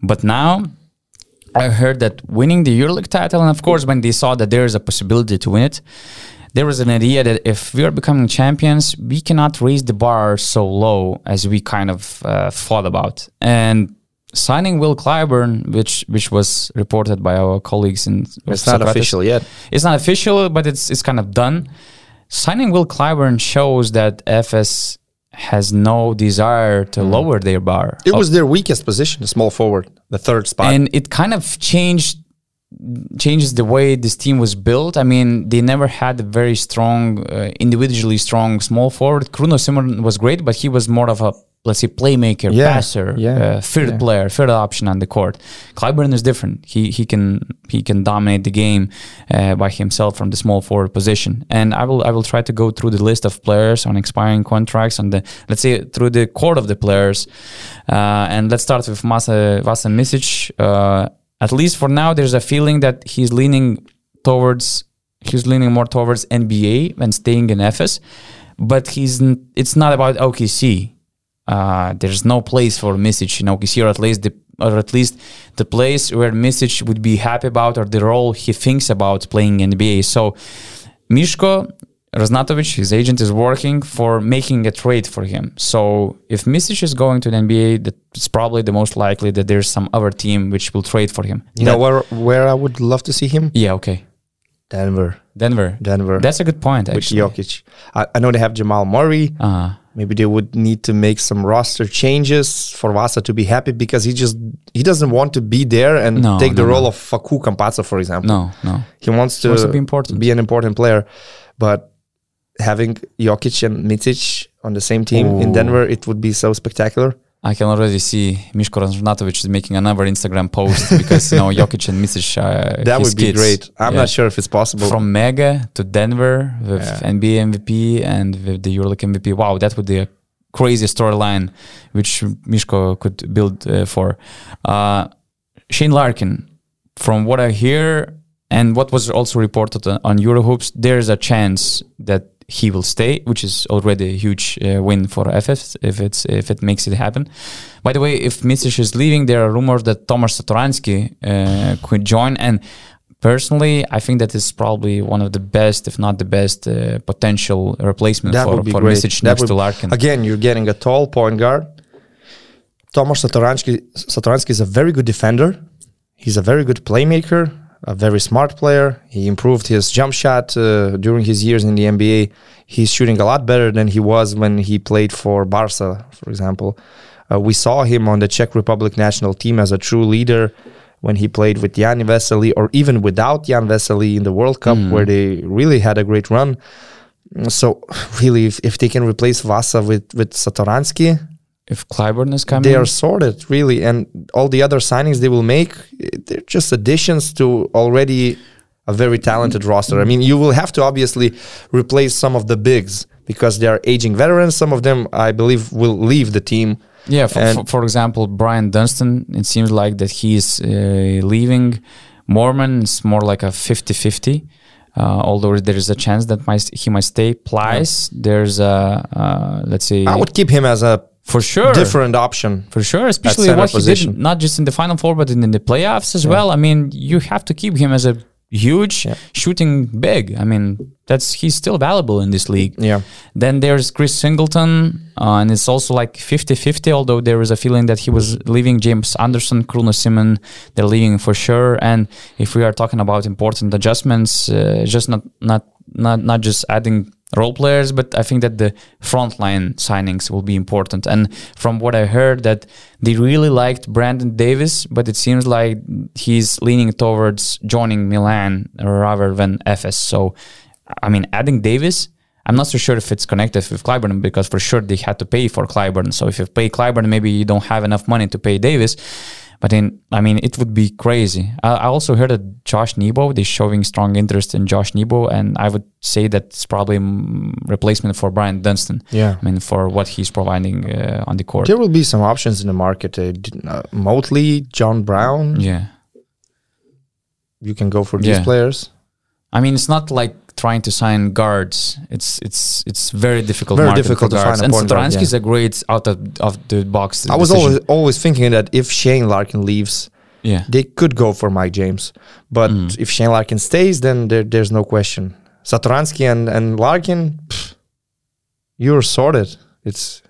But now I heard that winning the EuroLeague title, and of course, when they saw that there is a possibility to win it, there was an idea that if we are becoming champions, we cannot raise the bar so low as we kind of uh, thought about. And signing Will Clyburn, which which was reported by our colleagues in It's not official yet. It's not official, but it's it's kind of done. Signing Will Clyburn shows that Efes has no desire to lower their bar. It was their weakest position, the small forward, the third spot. and it kind of changed changes the way this team was built. I mean, they never had a very strong, uh, individually strong small forward. Kruno Simon was great, but he was more of a let's say playmaker, Yeah, passer, yeah, uh, third yeah. player, third option on the court. Clyburn is different. He he can he can dominate the game uh, by himself from the small forward position. And I will I will try to go through the list of players on expiring contracts on the let's say through the core of the players. Uh, and let's start with Masa Vasa Micic. Uh, at least for now, there's a feeling that he's leaning towards he's leaning more towards NBA than staying in Efes. But he's n- it's not about OKC. Uh, there's no place for Micic in OKC, or at least the or at least the place where Micic would be happy about, or the role he thinks about playing NBA. So Mishko Raznatovic, his agent, is working for making a trade for him. So if Micic is going to the NBA, it's probably the most likely that there's some other team which will trade for him. you know where where I would love to see him? Yeah, okay. Denver. Denver. Denver. That's a good point, actually. with. Jokic. I, I know they have Jamal Murray. Uh, Maybe they would need to make some roster changes for Vasa to be happy because he just he doesn't want to be there and No, take the role no. of Facu Campazzo, for example. no, no. He wants to, wants to be important. be an important player, but having Jokic and Micic on the same team in Denver, it would be so spectacular. I can already see Mishko Raznatovic is making another Instagram post because you know Jokic and Micic. Uh, That would be kids. great. I'm Yeah. not sure if it's possible. From Mega to Denver with Yeah. NBA MVP and with the EuroLeague MVP. Wow, that would be a crazy storyline which Mishko could build uh, for. Uh, Shane Larkin, from what I hear and what was also reported on, on Eurohoops, there's a chance that he will stay, which is already a huge uh, win for Efes if it's if it makes it happen. By the way, if Micic is leaving, there are rumors that Tomas Satoransky uh, could join. And personally, I think that is probably one of the best, if not the best, uh, potential replacement That for, for great. Micic That next would- to Larkin. Again, you're getting a tall point guard. Tomas Satoransky, Satoransky is a very good defender. He's a very good playmaker, a very smart player. He improved his jump shot uh, during his years in the NBA. He's shooting a lot better than he was when he played for Barca, for example. Uh, we saw him on the Czech Republic national team as a true leader when he played with Jan Vesely or even without Jan Vesely in the World Cup, where they really had a great run. So really, if, if they can replace Vasa with with Satoransky, if Clyburn is coming, they are sorted really, and all the other signings they will make, they're just additions to already a very talented roster. I mean, you will have to obviously replace some of the bigs because they are aging veterans. Some of them, I believe, will leave the team. Yeah, for, And- for, for example, Bryant Dunston, it seems like that he is uh, leaving. Moerman is more like a 50 50. Uh, although there is a chance that might, he might stay. Pleiss, there's a, uh, let's say, I would keep him as a for sure. different option. For sure, especially what he did, not just in the final four, but in, in the playoffs as well. I mean, you have to keep him as a huge Yeah. shooting big. I mean, that's he's still valuable in this league. Yeah. Then there's Chris Singleton, uh, and it's also like 50 50, although there is a feeling that he was leaving James Anderson, Kruno Simon, they're leaving for sure. And if we are talking about important adjustments, uh, just not, not, not, not just adding role players, but I think that the frontline signings will be important. And from what I heard, that they really liked Brandon Davies, but it seems like he's leaning towards joining Milan rather than Efes. So, I mean, adding Davies. I'm not so sure if it's connected with Clyburn because for sure they had to pay for Clyburn. So if you pay Clyburn, maybe you don't have enough money to pay Davies. But in, I mean, it would be crazy. I, I also heard that Josh Nebo, they're showing strong interest in Josh Nebo, and I would say that's probably replacement for Bryant Dunston. Yeah. I mean, for what he's providing uh, on the court. There will be some options in the market. Uh, uh, Motley, John Brown. Yeah. You can go for these Yeah. players. I mean, it's not like trying to sign guards. It's it's it's very difficult. Very difficult to guards. find a And point guard, yeah. is a great out of, of the box. I was decision. always always thinking that if Shane Larkin leaves, yeah. they could go for Mike James. But Mm. if Shane Larkin stays, then there, there's no question. Satoransky and, and Larkin, pff, you're sorted. It's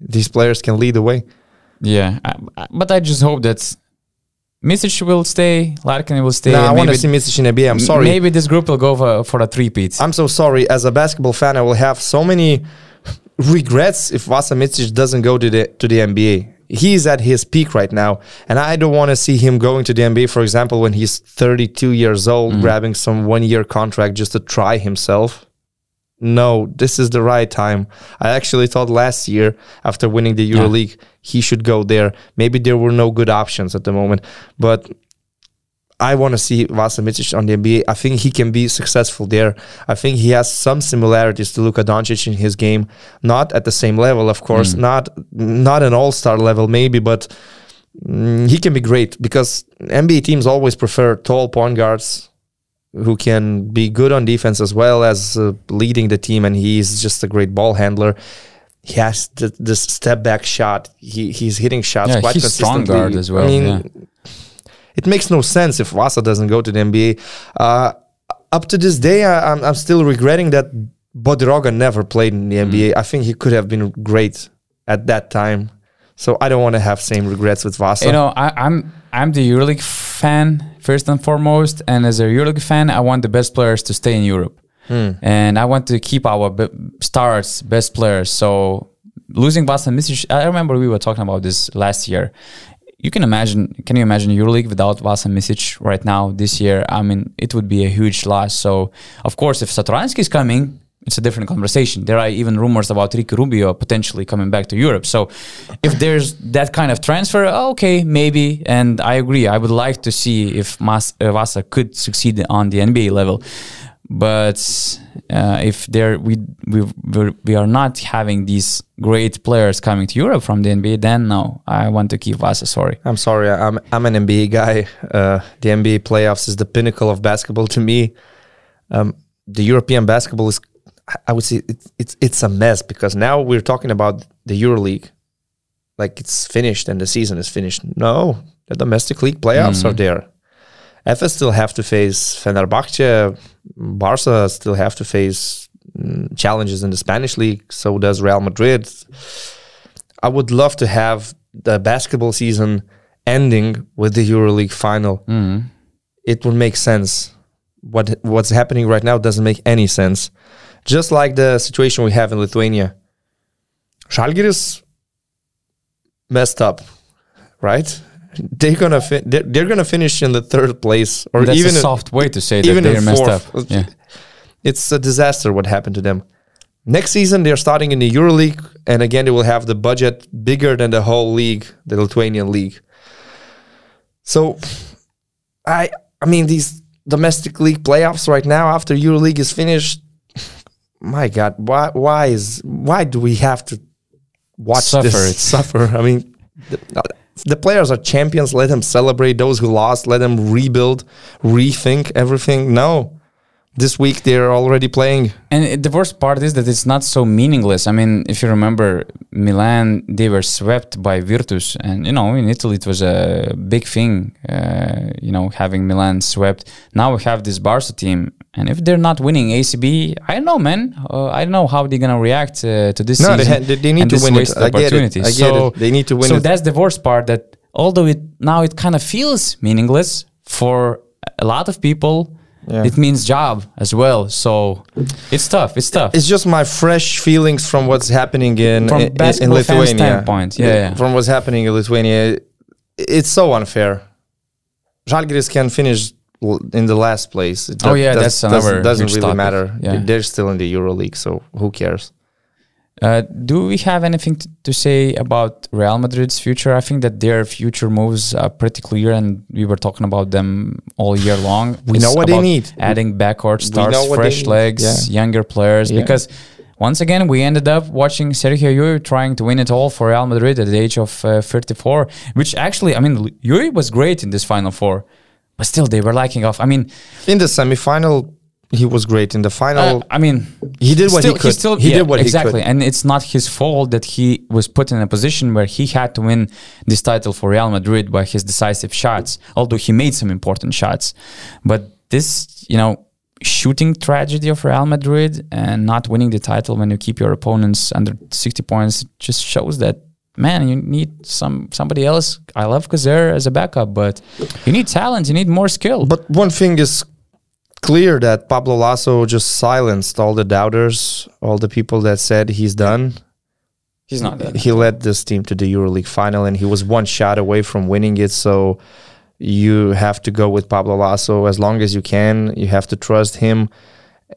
these players can lead the way. Yeah, I, I- but I just hope that Micic will stay, Larkin will stay. Now I want to see Micic in the NBA. I'm sorry. Maybe this group will go for, for a three-peat. I'm so sorry. As a basketball fan, I will have so many regrets if Vasa Micic doesn't go to the to the NBA. He's at his peak right now, and I don't want to see him going to the NBA. For example, when he's 32 years old, mm. grabbing some one-year contract just to try himself. No, this is the right time. I actually thought last year, after winning the EuroLeague, he should go there. Maybe there were no good options at the moment, but I want to see Vasa Micic on the NBA. I think he can be successful there. I think he has some similarities to Luka Doncic in his game, not at the same level, of course, not not an All Star level maybe, but mm, he can be great because NBA teams always prefer tall point guards who can be good on defense as well as uh, leading the team, and he's just a great ball handler. He has th- this step back shot. He he's hitting shots Yeah, quite he's strong guard as well, I mean, yeah. it makes no sense if Vasa doesn't go to the NBA. Uh, up to this day, I, I'm, I'm still regretting that Bodiroga never played in the Mm. NBA. I think he could have been great at that time. So I don't want to have same regrets with Vasa. You know, I, I'm I'm the EuroLeague fan first and foremost, and as a EuroLeague fan, I want the best players to stay in Europe, hmm. and I want to keep our stars, best players. So losing Vasa Micic, I remember we were talking about this last year. You can imagine, can you imagine EuroLeague without Vasa Micic right now this year? I mean, it would be a huge loss. So of course, if Satoransky is coming, it's a different conversation. There are even rumors about Ricky Rubio potentially coming back to Europe. So if there's that kind of transfer, okay, maybe. And I agree. I would like to see if Mas- uh, Vasa could succeed on the NBA level. But uh, if there we we we're, not having these great players coming to Europe from the NBA, then no, I want to keep Vasa. Sorry. I'm sorry, I'm I'm an NBA guy. Uh, the NBA playoffs is the pinnacle of basketball to me. Um, the European basketball is, I would say, it's it's it's a mess because now we're talking about the EuroLeague, like it's finished and the season is finished. No, the domestic league playoffs are there. Efes still have to face Fenerbahce. Barca still have to face mm, challenges in the Spanish league. So does Real Madrid. I would love to have the basketball season ending with the EuroLeague final. It would make sense. What what's happening right now doesn't make any sense. Just like the situation we have in Lithuania. Žalgiris messed up, right? They're gonna fi- they're, they're gonna finish in the third place, or That's even a soft way to say that even in they're messed up. Yeah. it's a disaster what happened to them. Next season they're starting in the EuroLeague, and again they will have the budget bigger than the whole league, the Lithuanian league. So, I I mean these domestic league playoffs right now after EuroLeague is finished. My God, why why is why do we have to watch Suffer this suffer? I mean, the, the players are champions. Let them celebrate. Those who lost, let them rebuild, rethink everything. No, this week they're already playing. And the worst part is that it's not so meaningless. I mean, if you remember, Milan, they were swept by Virtus. And, you know, in Italy, it was a big thing, uh, you know, having Milan swept. Now we have this Barca team. And if they're not winning ACB, I don't know, man. Uh, I don't know how they're going to react uh, to this No, they, ha- they, need to win it. I get it. opportunity. I get So- it. They need to win so it. that's the worst part that although it now it kind of feels meaningless for a lot of people Yeah. it means job as well. So it's tough. It's tough. It's just my fresh feelings from what's happening in From in, in Lithuania. standpoint, yeah, yeah. From what's happening in Lithuania, it's so unfair. Žalgiris can finish in the last place. It Oh, yeah, does- that's another doesn't, doesn't really topic. matter. Yeah. They're still in the EuroLeague, so who cares? Uh, do we have anything to, to say about Real Madrid's future? I think that their future moves are pretty clear, and we were talking about them all year long. We It's know what they need. Adding backcourt stars, know what they fresh legs, Yeah. younger players. Yeah. Because once again, we ended up watching Sergio Llull trying to win it all for Real Madrid at the age of uh, 34, which actually, I mean, Llull was great in this Final Four, but still they were lacking off. I mean, In the semifinal, he was great. In the final, uh, I mean, he did what still, he could. still, he yeah, did what exactly, he could. and it's not his fault that he was put in a position where he had to win this title for Real Madrid by his decisive shots. Although he made some important shots, but this, you know, shooting tragedy of Real Madrid and not winning the title when you keep your opponents under sixty points just shows that. Man, you need some somebody else. I love Causeur as a backup, but you need talent. You need more skill. But one thing is clear that Pablo Laso just silenced all the doubters, all the people that said he's done. he's not that. He led this team to the EuroLeague final, and he was one shot away from winning it. So you have to go with Pablo Laso as long as you can. You have to trust him,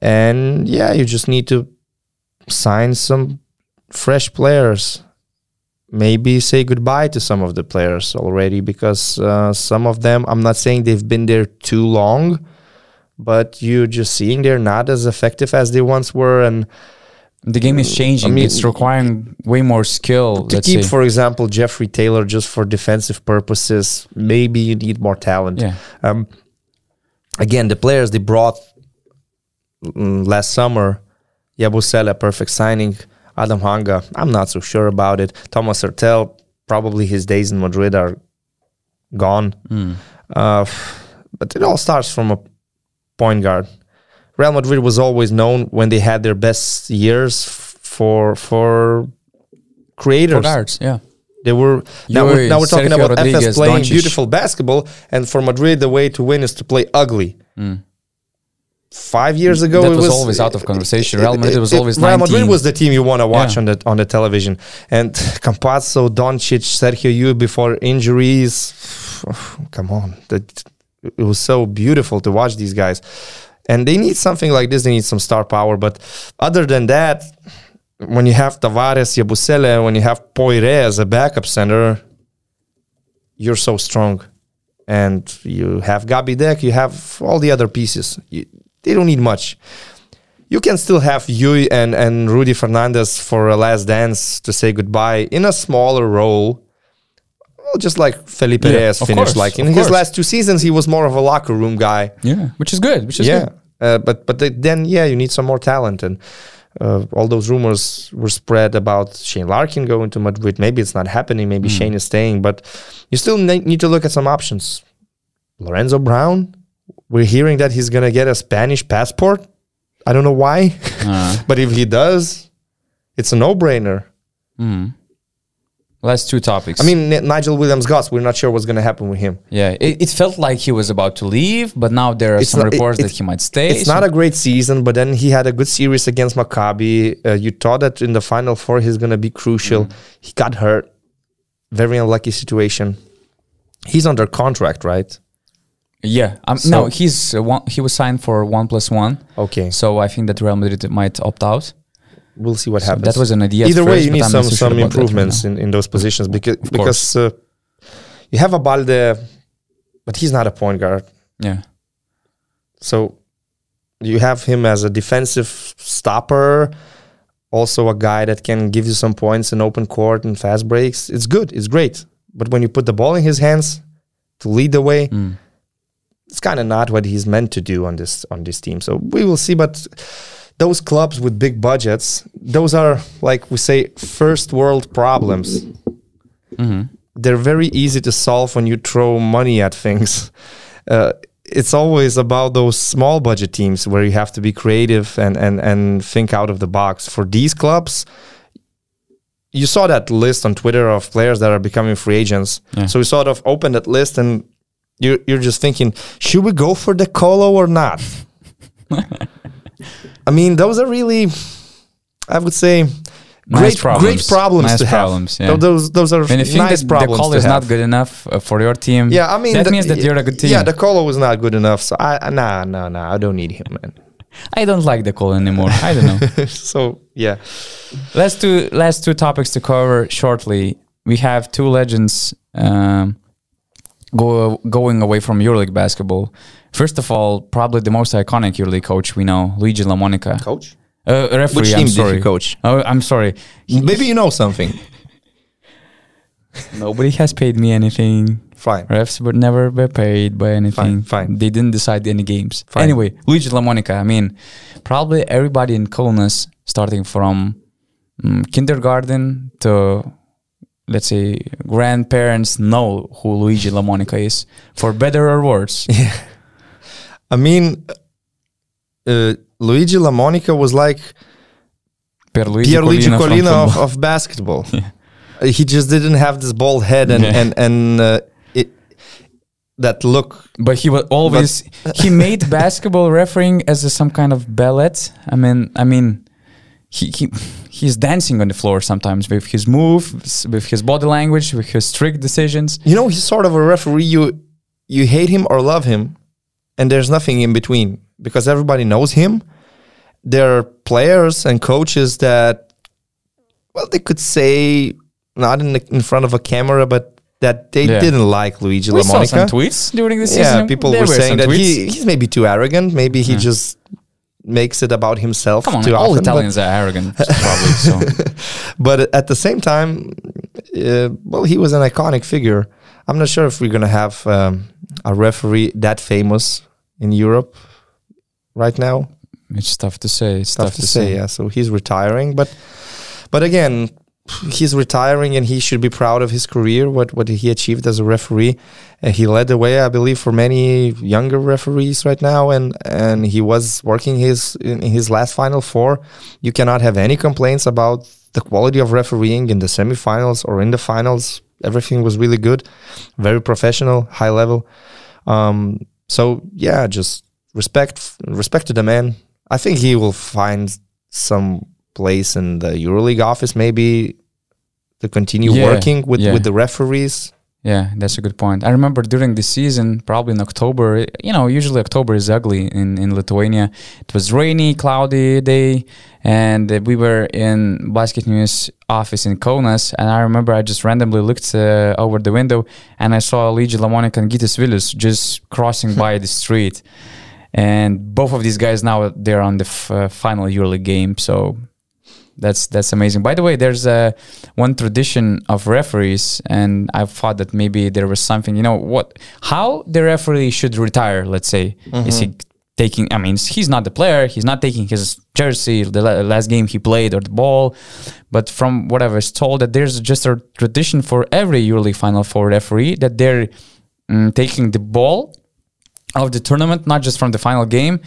and yeah, you just need to sign some fresh players. Maybe say goodbye to some of the players already because uh, some of them, I'm not saying they've been there too long, but you're just seeing they're not as effective as they once were. And The game is changing. mean, it's requiring way more skill. to let's keep, say. for example, Jeffrey Taylor just for defensive purposes, maybe you need more talent. yeah, Um, again, the players they brought mm, last summer, Yabusele, perfect signing. Adam Hanga, I'm not so sure about it. Thomas Heurtel, probably his days in Madrid are gone. Mm. Uh, but it all starts from a point guard. Real Madrid was always known when they had their best years for for creators. for guards. Yeah, They were now we're, now we're talking Sergio about Efes playing Doncic. beautiful basketball, and for Madrid the way to win is to play ugly. Five years ago, Mm. That it was was always out of conversation. Real Madrid was always Real Madrid was the team you want to watch Yeah. on the on the television, and Campazzo, Doncic, Sergio Llull before injuries. Come on, that it was so beautiful to watch these guys, and they need something like this. They need some star power, but other than that, when you have Tavares, Yabusele, when you have Poire as a backup center, you're so strong. And you have Gabi Deck, you have all the other pieces. You, they don't need much. You can still have Llull and, and Rudy Fernandez for a last dance to say goodbye in a smaller role. Well, just like Felipe Yeah, Reyes finished. course, like in his course. last two seasons, he was more of a locker room guy yeah, which is good. Which is yeah, good. uh, but but the- then yeah, you need some more talent, and uh, all those rumors were spread about Shane Larkin going to Madrid. Maybe it's not happening. Maybe Hmm. Shane is staying, but you still ne- need to look at some options. Lorenzo Brown, we're hearing that he's gonna get a Spanish passport. I don't know why, Uh, but if he does, it's a no-brainer. mm. Last two topics. I mean, N- Nigel Williams-Goss, we're not sure what's gonna happen with him. yeah, it, it felt like he was about to leave, but now there are It's some not- it- reports that it's- he might stay. It's so- not a great season, but then he had a good series against Maccabi. Uh, you thought that in the final four he's going to be crucial. Mm. He got hurt. Very unlucky situation. He's under contract, right? yeah, um, So- no, he's uh, one, he was signed for one plus one, Okay, so I think that Real Madrid might opt out. We'll see what So happens. that was an idea. Either way, first, you need I'm some so sure some about that right improvements in, in those positions because Of because uh, you have Abalde, but he's not a point guard. yeah, So you have him as a defensive stopper, also a guy that can give you some points in open court and fast breaks. It's good. It's great. But when you put the ball in his hands to lead the way, Mm. it's kind of not what he's meant to do on this on this team. So we will see. But those clubs with big budgets, those are like we say first world problems. hmm They're very easy to solve when you throw money at things. Uh, it's always about those small budget teams where you have to be creative and and and think out of the box. For these clubs, you saw that list on Twitter of players that are becoming free agents. Yeah. So we sort of opened that list and you're you're just thinking, should we go for the Colo or not? I mean, those are really, I would say, Nice great problems. great problems Nice to problems, have. yeah. Those those are And if nice that the problems call is not good enough uh, for your team, Yeah, I mean that the- means that you're a good team. Yeah, the colo was not good enough. So I, I nah nah nah I don't need him, man. I don't like the call anymore. I don't know. so yeah, last two last two topics to cover shortly. We have two legends um, go going away from EuroLeague basketball. First of all, probably the most iconic EuroLeague coach we know, Luigi Lamonica. coach. Uh, referee, Which I'm team did sorry. he coach? Oh, I'm sorry. Maybe you know something. Nobody has paid me anything. Fine. Refs were never were paid by anything. Fine, fine. They didn't decide any games. Fine. Anyway, Luigi Lamonica. I mean, probably everybody in Kaunas, starting from mm, kindergarten to let's say grandparents, know who Luigi Lamonica is, for better or worse. Yeah, I mean, uh, Luigi Lamonica was like Pierluigi Pierluigi Collina from Collina of, of basketball. Uh, He just didn't have this bald head and Yeah. and and uh, it that look. But he was always he made basketball refereeing as a, some kind of ballet. I mean, I mean, he he he's dancing on the floor sometimes with his moves, with his body language, with his strict decisions. You know, he's sort of a referee. You you hate him or love him, and there's nothing in between because everybody knows him. There are players and coaches that, well, they could say not in the, in front of a camera, but that they Yeah. didn't like Luigi We saw some tweets during the season. Yeah, people There were saying that tweets. he, he's maybe too arrogant. Maybe he just makes it about himself Come on, too all often. Italians are arrogant, probably. So but at the same time, uh, well, he was an iconic figure. I'm not sure if we're gonna have um, a referee that famous in Europe right now. it's tough to say. It's Tough to say, yeah. So he's retiring, but but again, he's retiring and he should be proud of his career, what what he achieved as a referee. And he led the way, I believe, for many younger referees right now. And and he was working his in his last Final Four. You cannot have any complaints about the quality of refereeing in the semifinals or in the finals. Everything was really good, very professional, high level. Um, so yeah, just respect respect to the man. I think he will find some place in the EuroLeague office, maybe to continue Yeah, working with, yeah. with the referees. Yeah, that's a good point. I remember during the season, probably in October, you know, usually October is ugly in, in Lithuania. It was rainy, cloudy day, and we were in Basket News office in Kaunas, and I remember I just randomly looked uh, over the window and I saw Luigi Lamonica and Gytis Vilius just crossing by the street. And both of these guys now they're on the f- uh, final EuroLeague game, so that's that's amazing. By the way, there's a one tradition of referees, and I thought that maybe there was something. You know what? How the referee should retire? Let's say is he taking? I mean, he's not the player. He's not taking his jersey, the last game he played, or the ball. But from what I was told, that there's just a tradition for every EuroLeague Final Four referee that they're mm, taking the ball of the tournament, not just from the final game.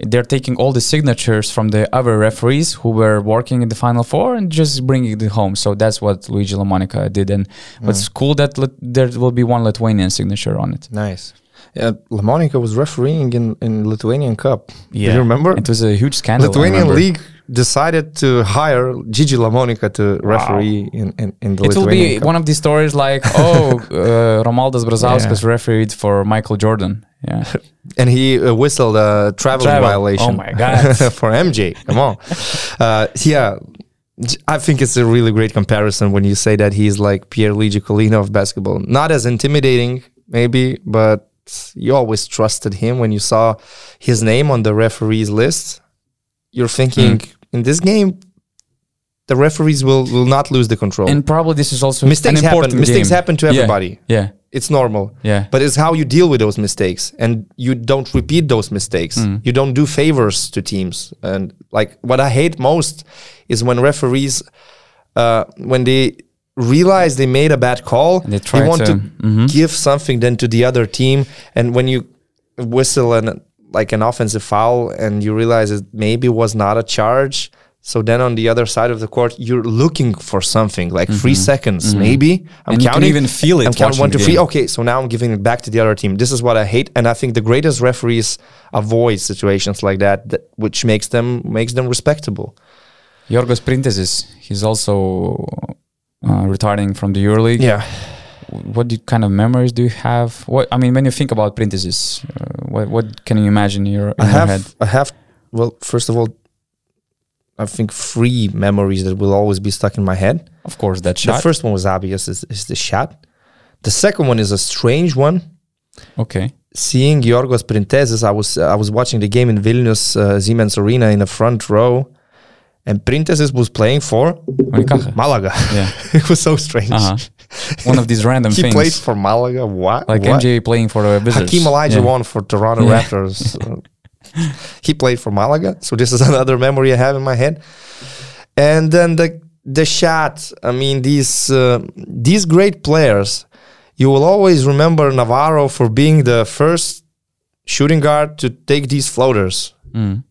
They're taking all the signatures from the other referees who were working in the final four and just bringing it home. So that's what Luigi Lamonica did. And what's cool that there will be one Lithuanian signature on it. Nice. Yeah, Lamonica was refereeing in, in Lithuanian Cup. Do you remember? It was a huge scandal. Lithuanian. League decided to hire Gigi Lamonica to referee in, in, in the It will be Cup. one of these stories like, oh, uh, Romualdas Brazauskas refereed for Michael Jordan. Yeah. and he uh, whistled a travel, Travel. violation. Oh my God. for MJ. Come on. uh, yeah, I think it's a really great comparison when you say that he's like Pierre Luigi Collina of basketball. Not as intimidating, maybe, but you always trusted him when you saw his name on the referees list. You're thinking Hmm. in this game, the referees will will not lose the control. And probably this is also mistakes an happen. important Mistakes game. happen to Yeah. everybody. Yeah. It's normal. Yeah. But it's how you deal with those mistakes and you don't repeat those mistakes. Hmm. You don't do favors to teams. And like what I hate most is when referees uh, when they realize they made a bad call, And they try want to- to, Mhm. give something then to the other team. And when you whistle an like an offensive foul and you realize it maybe was not a charge, So then on the other side of the court, you're looking for something like three seconds, maybe. I'm Mm-hmm. And counting. even feel it I'm counting one, two, three. Okay, so now I'm giving it back to the other team. This is what I hate, and I think the greatest referees avoid situations like that, that which makes them makes them respectable. Yorgos Printezis, he's also uh, retiring from the EuroLeague. Yeah, What do, kind of memories do you have? What I mean, when you think about Printezis, uh, what what can you imagine in your, in I your have head? I have well, first of all, I think three memories that will always be stuck in my head. Of course, that shot. The first one was obvious, is, is the shot. The second one is a strange one. okay. seeing Yorgos Printezis, I was I was watching the game in Vilnius uh, Siemens Arena in the front row, and Printezis was playing for. Malaga. Yeah. it was so strange. Uh-huh. One of these random He things. He played for Malaga. What? like what? MJ playing for the Wizards. Hakeem Elijah Yeah. won for Toronto Yeah. Raptors. He played for Malaga, so this is another memory I have in my head. And then the the shot. I mean, these uh, these great players. You will always remember Navarro for being the first shooting guard to take these floaters, Mm.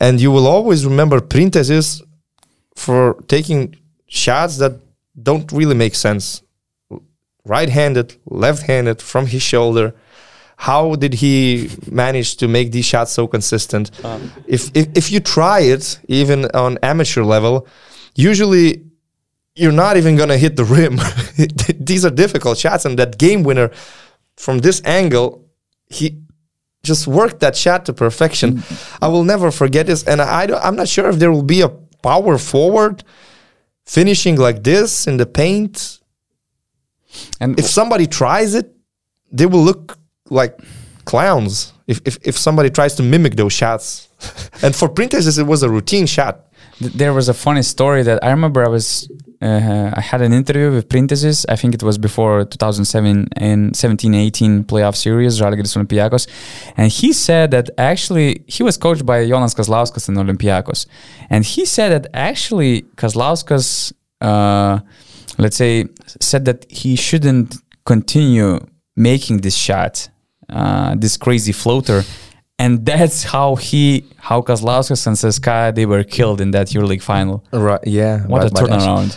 and you will always remember Printezis for taking shots that don't really make sense. Right-handed, left-handed, from his shoulder. How did he manage to make these shots so consistent? Uh-huh. if, if if you try it, even on amateur level, usually you're not even gonna hit the rim. These are difficult shots, and that game winner from this angle, he just worked that shot to perfection. Mm-hmm. I will never forget this, and I don't, I'm not sure if there will be a power forward finishing like this in the paint. And If somebody tries it, they will look like clowns. If if, if somebody tries to mimic those shots, and for Printezis, it was a routine shot. there was a funny story that I remember. I was uh, I had an interview with Printezis. I think it was before 2007 and 17-18 playoff series, Žalgiris Olympiakos, and he said that actually he was coached by Jonas Kazlauskas in Olympiakos, and he said that actually Kazlauskas, uh, let's say, said that he shouldn't continue making this shot, uh, this crazy floater. And that's how he, how Kazlauskas and Seska, they were killed in that EuroLeague final. Right? Yeah. What a turnaround!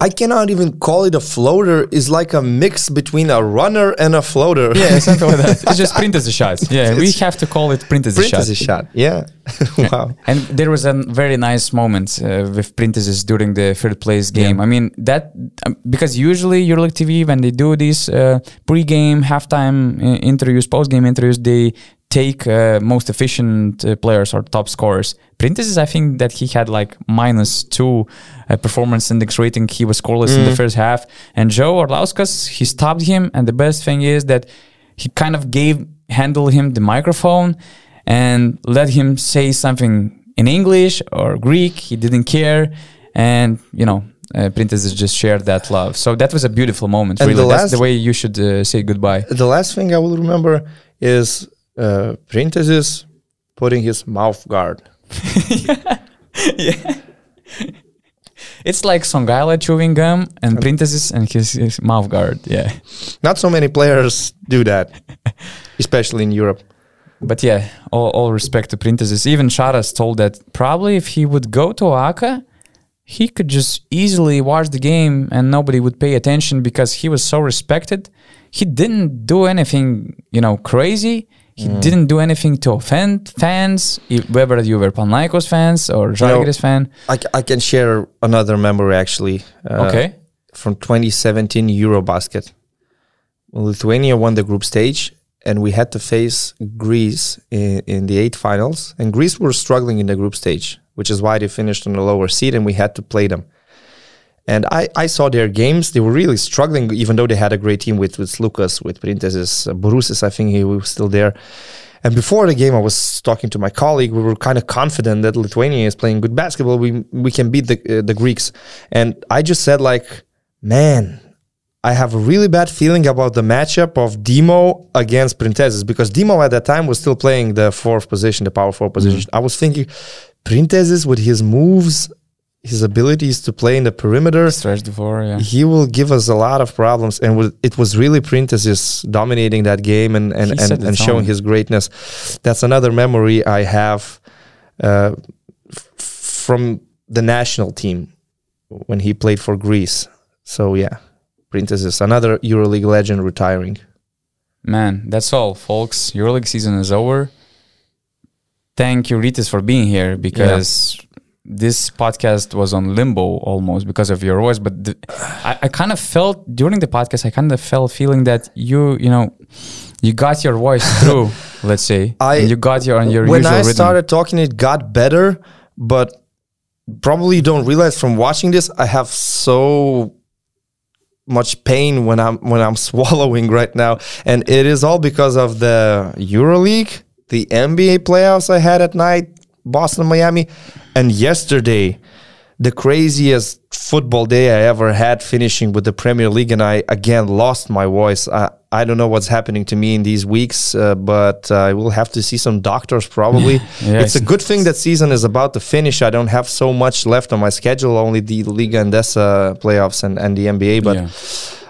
I cannot even call it a floater. It's like a mix between a runner and a floater. Yeah, something like that. It's just Printezis shot. Yeah, we have to call it Printezis Print shot. is a shot. Yeah. wow. And there was a very nice moment uh, with Printezis during the third place game. I mean that um, because usually EuroLeague TV when they do these uh, pre-game, halftime uh, interviews, post-game interviews, they take uh, most efficient uh, players or top scorers. Printezis, I think that he had like minus two uh, performance index rating. He was scoreless in the first half. And Joe Orlauskas, he stopped him. And the best thing is that he kind of gave handled him the microphone and let him say something in English or Greek. He didn't care, and you know, uh, Printezis just shared that love. So that was a beautiful moment. And really, the that's the way you should uh, say goodbye. The last thing I will remember is uh, putting his mouth guard. Yeah. It's like Songaila chewing gum and Printezis and his, his mouth guard. Yeah, Not so many players do that, especially in Europe. but yeah, all, all respect to Printezis. Even Sharas told that probably if he would go to OAKA. He could just easily watch the game and nobody would pay attention because he was so respected. He didn't do anything, you know, crazy. He didn't do anything to offend fans, whether you were Panaikos fans or Žalgiris fan. I, I can share another memory actually. uh, okay. From 2017 Eurobasket. Lithuania won the group stage and we had to face Greece in, in the eight finals. And Greece were struggling in the group stage, which is why they finished on the lower seed and we had to play them. And I, I saw their games. They were really struggling, even though they had a great team with, with Lucas, with Printezis, uh, Bourousis, I think he was still there. And before the game, I was talking to my colleague. We were kind of confident that Lithuania is playing good basketball. We we can beat the uh, the Greeks. And I just said like, man, I have a really bad feeling about the matchup of Demo against Printezis because Demo at that time was still playing the fourth position, the power four position. I was thinking, Printezis with his moves, his abilities to play in the perimeter, Stretch the floor, yeah. he will give us a lot of problems. And it was really Printezis dominating that game and and, He and, and showing his greatness. That's another memory I have uh, f- from the national team when he played for Greece. So yeah, Printezis, another EuroLeague legend retiring. Man, that's all, folks. EuroLeague season is over. Thank you, Rytis, for being here because this podcast was on limbo almost because of your voice. But the, I, I kind of felt during the podcast, I kind of felt feeling that you, you know, you got your voice through. let's say, I- and you got your on your when I rhythm. started talking, it got better, but probably you don't realize from watching this, I have so much pain when I'm when I'm swallowing right now, and it is all because of the EuroLeague, the NBA playoffs I had at night, Boston, Miami, and yesterday. The craziest football day I ever had finishing with the Premier League, and I again lost my voice. I, I don't know what's happening to me in these weeks, uh, but uh, I will have to see some doctors probably. Yeah, it's a good thing that season is about to finish. I don't have so much left on my schedule, only the Liga Endesa playoffs and, and the NBA, but Yeah.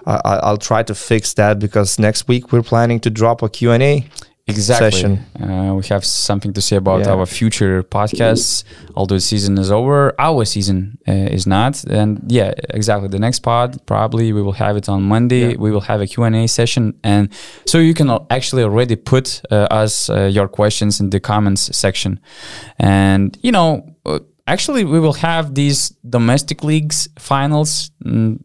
I- I'll try to fix that because next week we're planning to drop a Q&A. Exactly. session. Uh, we have something to say about Yeah. our future podcasts. Although the season is over, our season uh, is not. And yeah, exactly. The next pod probably we will have it on Monday. Yeah. We will have a Q and A session, and so you can actually already put uh, us uh, your questions in the comments section. And you know, uh, actually, we will have these domestic leagues finals. Mm,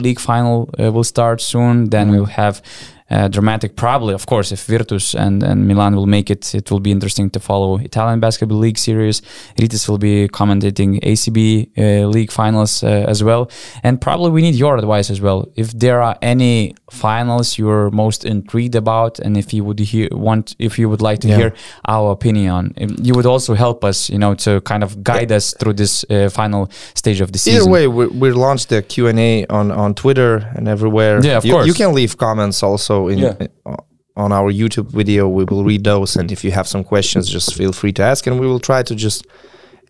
League final uh, will start soon. Then we'll have uh, dramatic, probably, of course, if Virtus and, and Milan will make it, it will be interesting to follow Italian Basketball League series. Rytis will be commentating ACB uh, League finals uh, as well. And probably we need your advice as well. If there are any finals you're most intrigued about, and if you would hear, want, if you would like to Yeah. hear our opinion um, you would also help us, you know, to kind of guide us through this uh, final stage of the season. Either way, we, we launched the Q&A on, on Twitter and everywhere. Yeah, of you, course. You can leave comments also in, Yeah. uh, on our YouTube video. We will read those. And if you have some questions, just feel free to ask. And we will try to just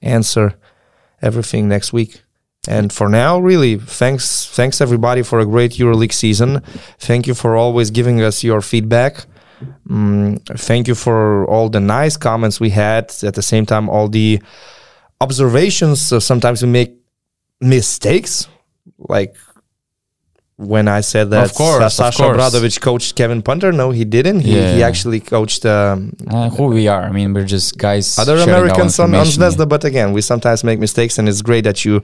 answer everything next week. And for now, really, thanks, thanks everybody for a great EuroLeague season. Thank you for always giving us your feedback. Mm, thank you for all the nice comments we had. At the same time, all the observations. So sometimes we make mistakes, like when I said that Of course, Sasha course. Bradovic coached Kevin Punter. No, he didn't. He, he actually coached um, Uh, who we are. I mean, we're just guys. other Americans on, on. Zvezda. But again, we sometimes make mistakes, and it's great that you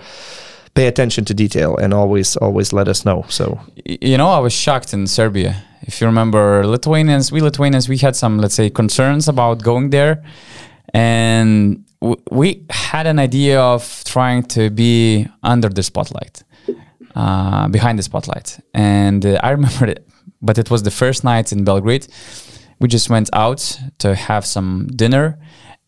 pay attention to detail and always always let us know. So You know, I was shocked in Serbia. If you remember, Lithuanians, we Lithuanians, we had some, let's say, concerns about going there, and we had an idea of trying to be under the spotlight, uh, behind the spotlight. And uh, I remember it, but it was the first night in Belgrade. We just went out to have some dinner.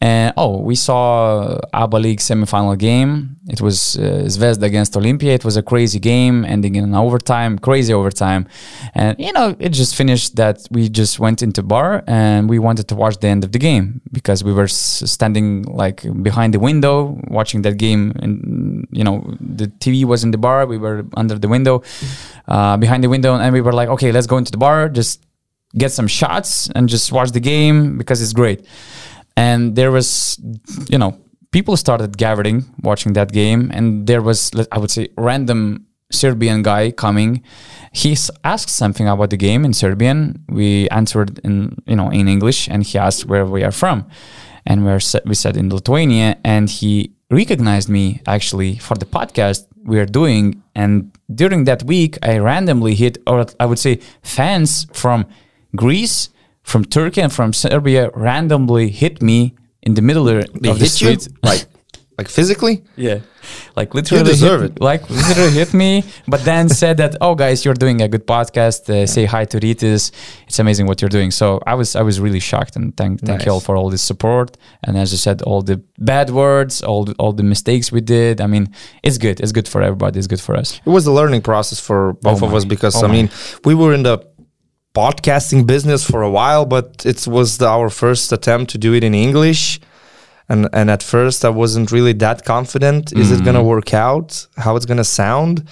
And oh, we saw ABA League semifinal game. It was uh, Zvezda against Olympia. It was a crazy game, ending in an overtime, crazy overtime. And you know, it just finished that we just went into bar and we wanted to watch the end of the game because we were standing like behind the window watching that game. And you know, the TV was in the bar. We were under the window, uh, behind the window, and we were like, okay, let's go into the bar, just get some shots and just watch the game because it's great and there was you know people started gathering watching that game and there was i would say random serbian guy coming. He asked something about the game in serbian. We answered in you know in english and he asked where we are from. And we're we said in lithuania and he recognized me actually for the podcast we are doing. And during that week i randomly hit or i would say fans from greece from Turkey and from Serbia randomly hit me in the middle of they the hit you street. like like physically. Yeah, like literally deserve hit, it. Like literally hit me, but then said that, "Oh, guys, you're doing a good podcast. Uh, say hi to Rytis. It's amazing what you're doing." So I was I was really shocked and thank thank you all for all this support. And as I said, all the bad words, all the, all the mistakes we did. I mean, it's good. It's good for everybody. It's good for us. It was a learning process for both of us because Oh I mean we were in the podcasting business for a while, but it was the, our first attempt to do it in English. And and at first I wasn't really that confident. Is it Mm. gonna work out? How it's gonna sound?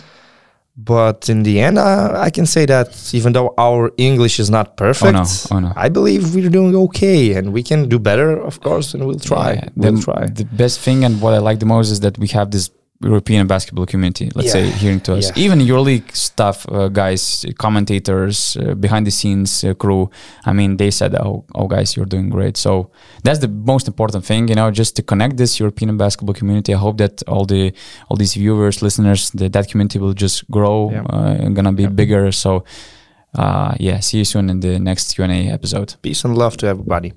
But in the end, uh, I can say that even though our English is not perfect, no, oh no. I believe we're doing okay, and we can do better, of course, and we'll try. Yeah, we'll the, try. The best thing and what I like the most is that we have this European basketball community, let's Yeah. say, hearing to us. Yeah. Even EuroLeague stuff, uh, guys, commentators, uh, behind the scenes uh, crew. I mean, they said, "Oh, oh, guys, you're doing great." So that's the most important thing, you know, just to connect this European basketball community. I hope that all the all these viewers, listeners, that that community will just grow Yeah. uh, and gonna be Yeah. bigger. So, uh, yeah, see you soon in the next Q and A episode. Peace and love to everybody.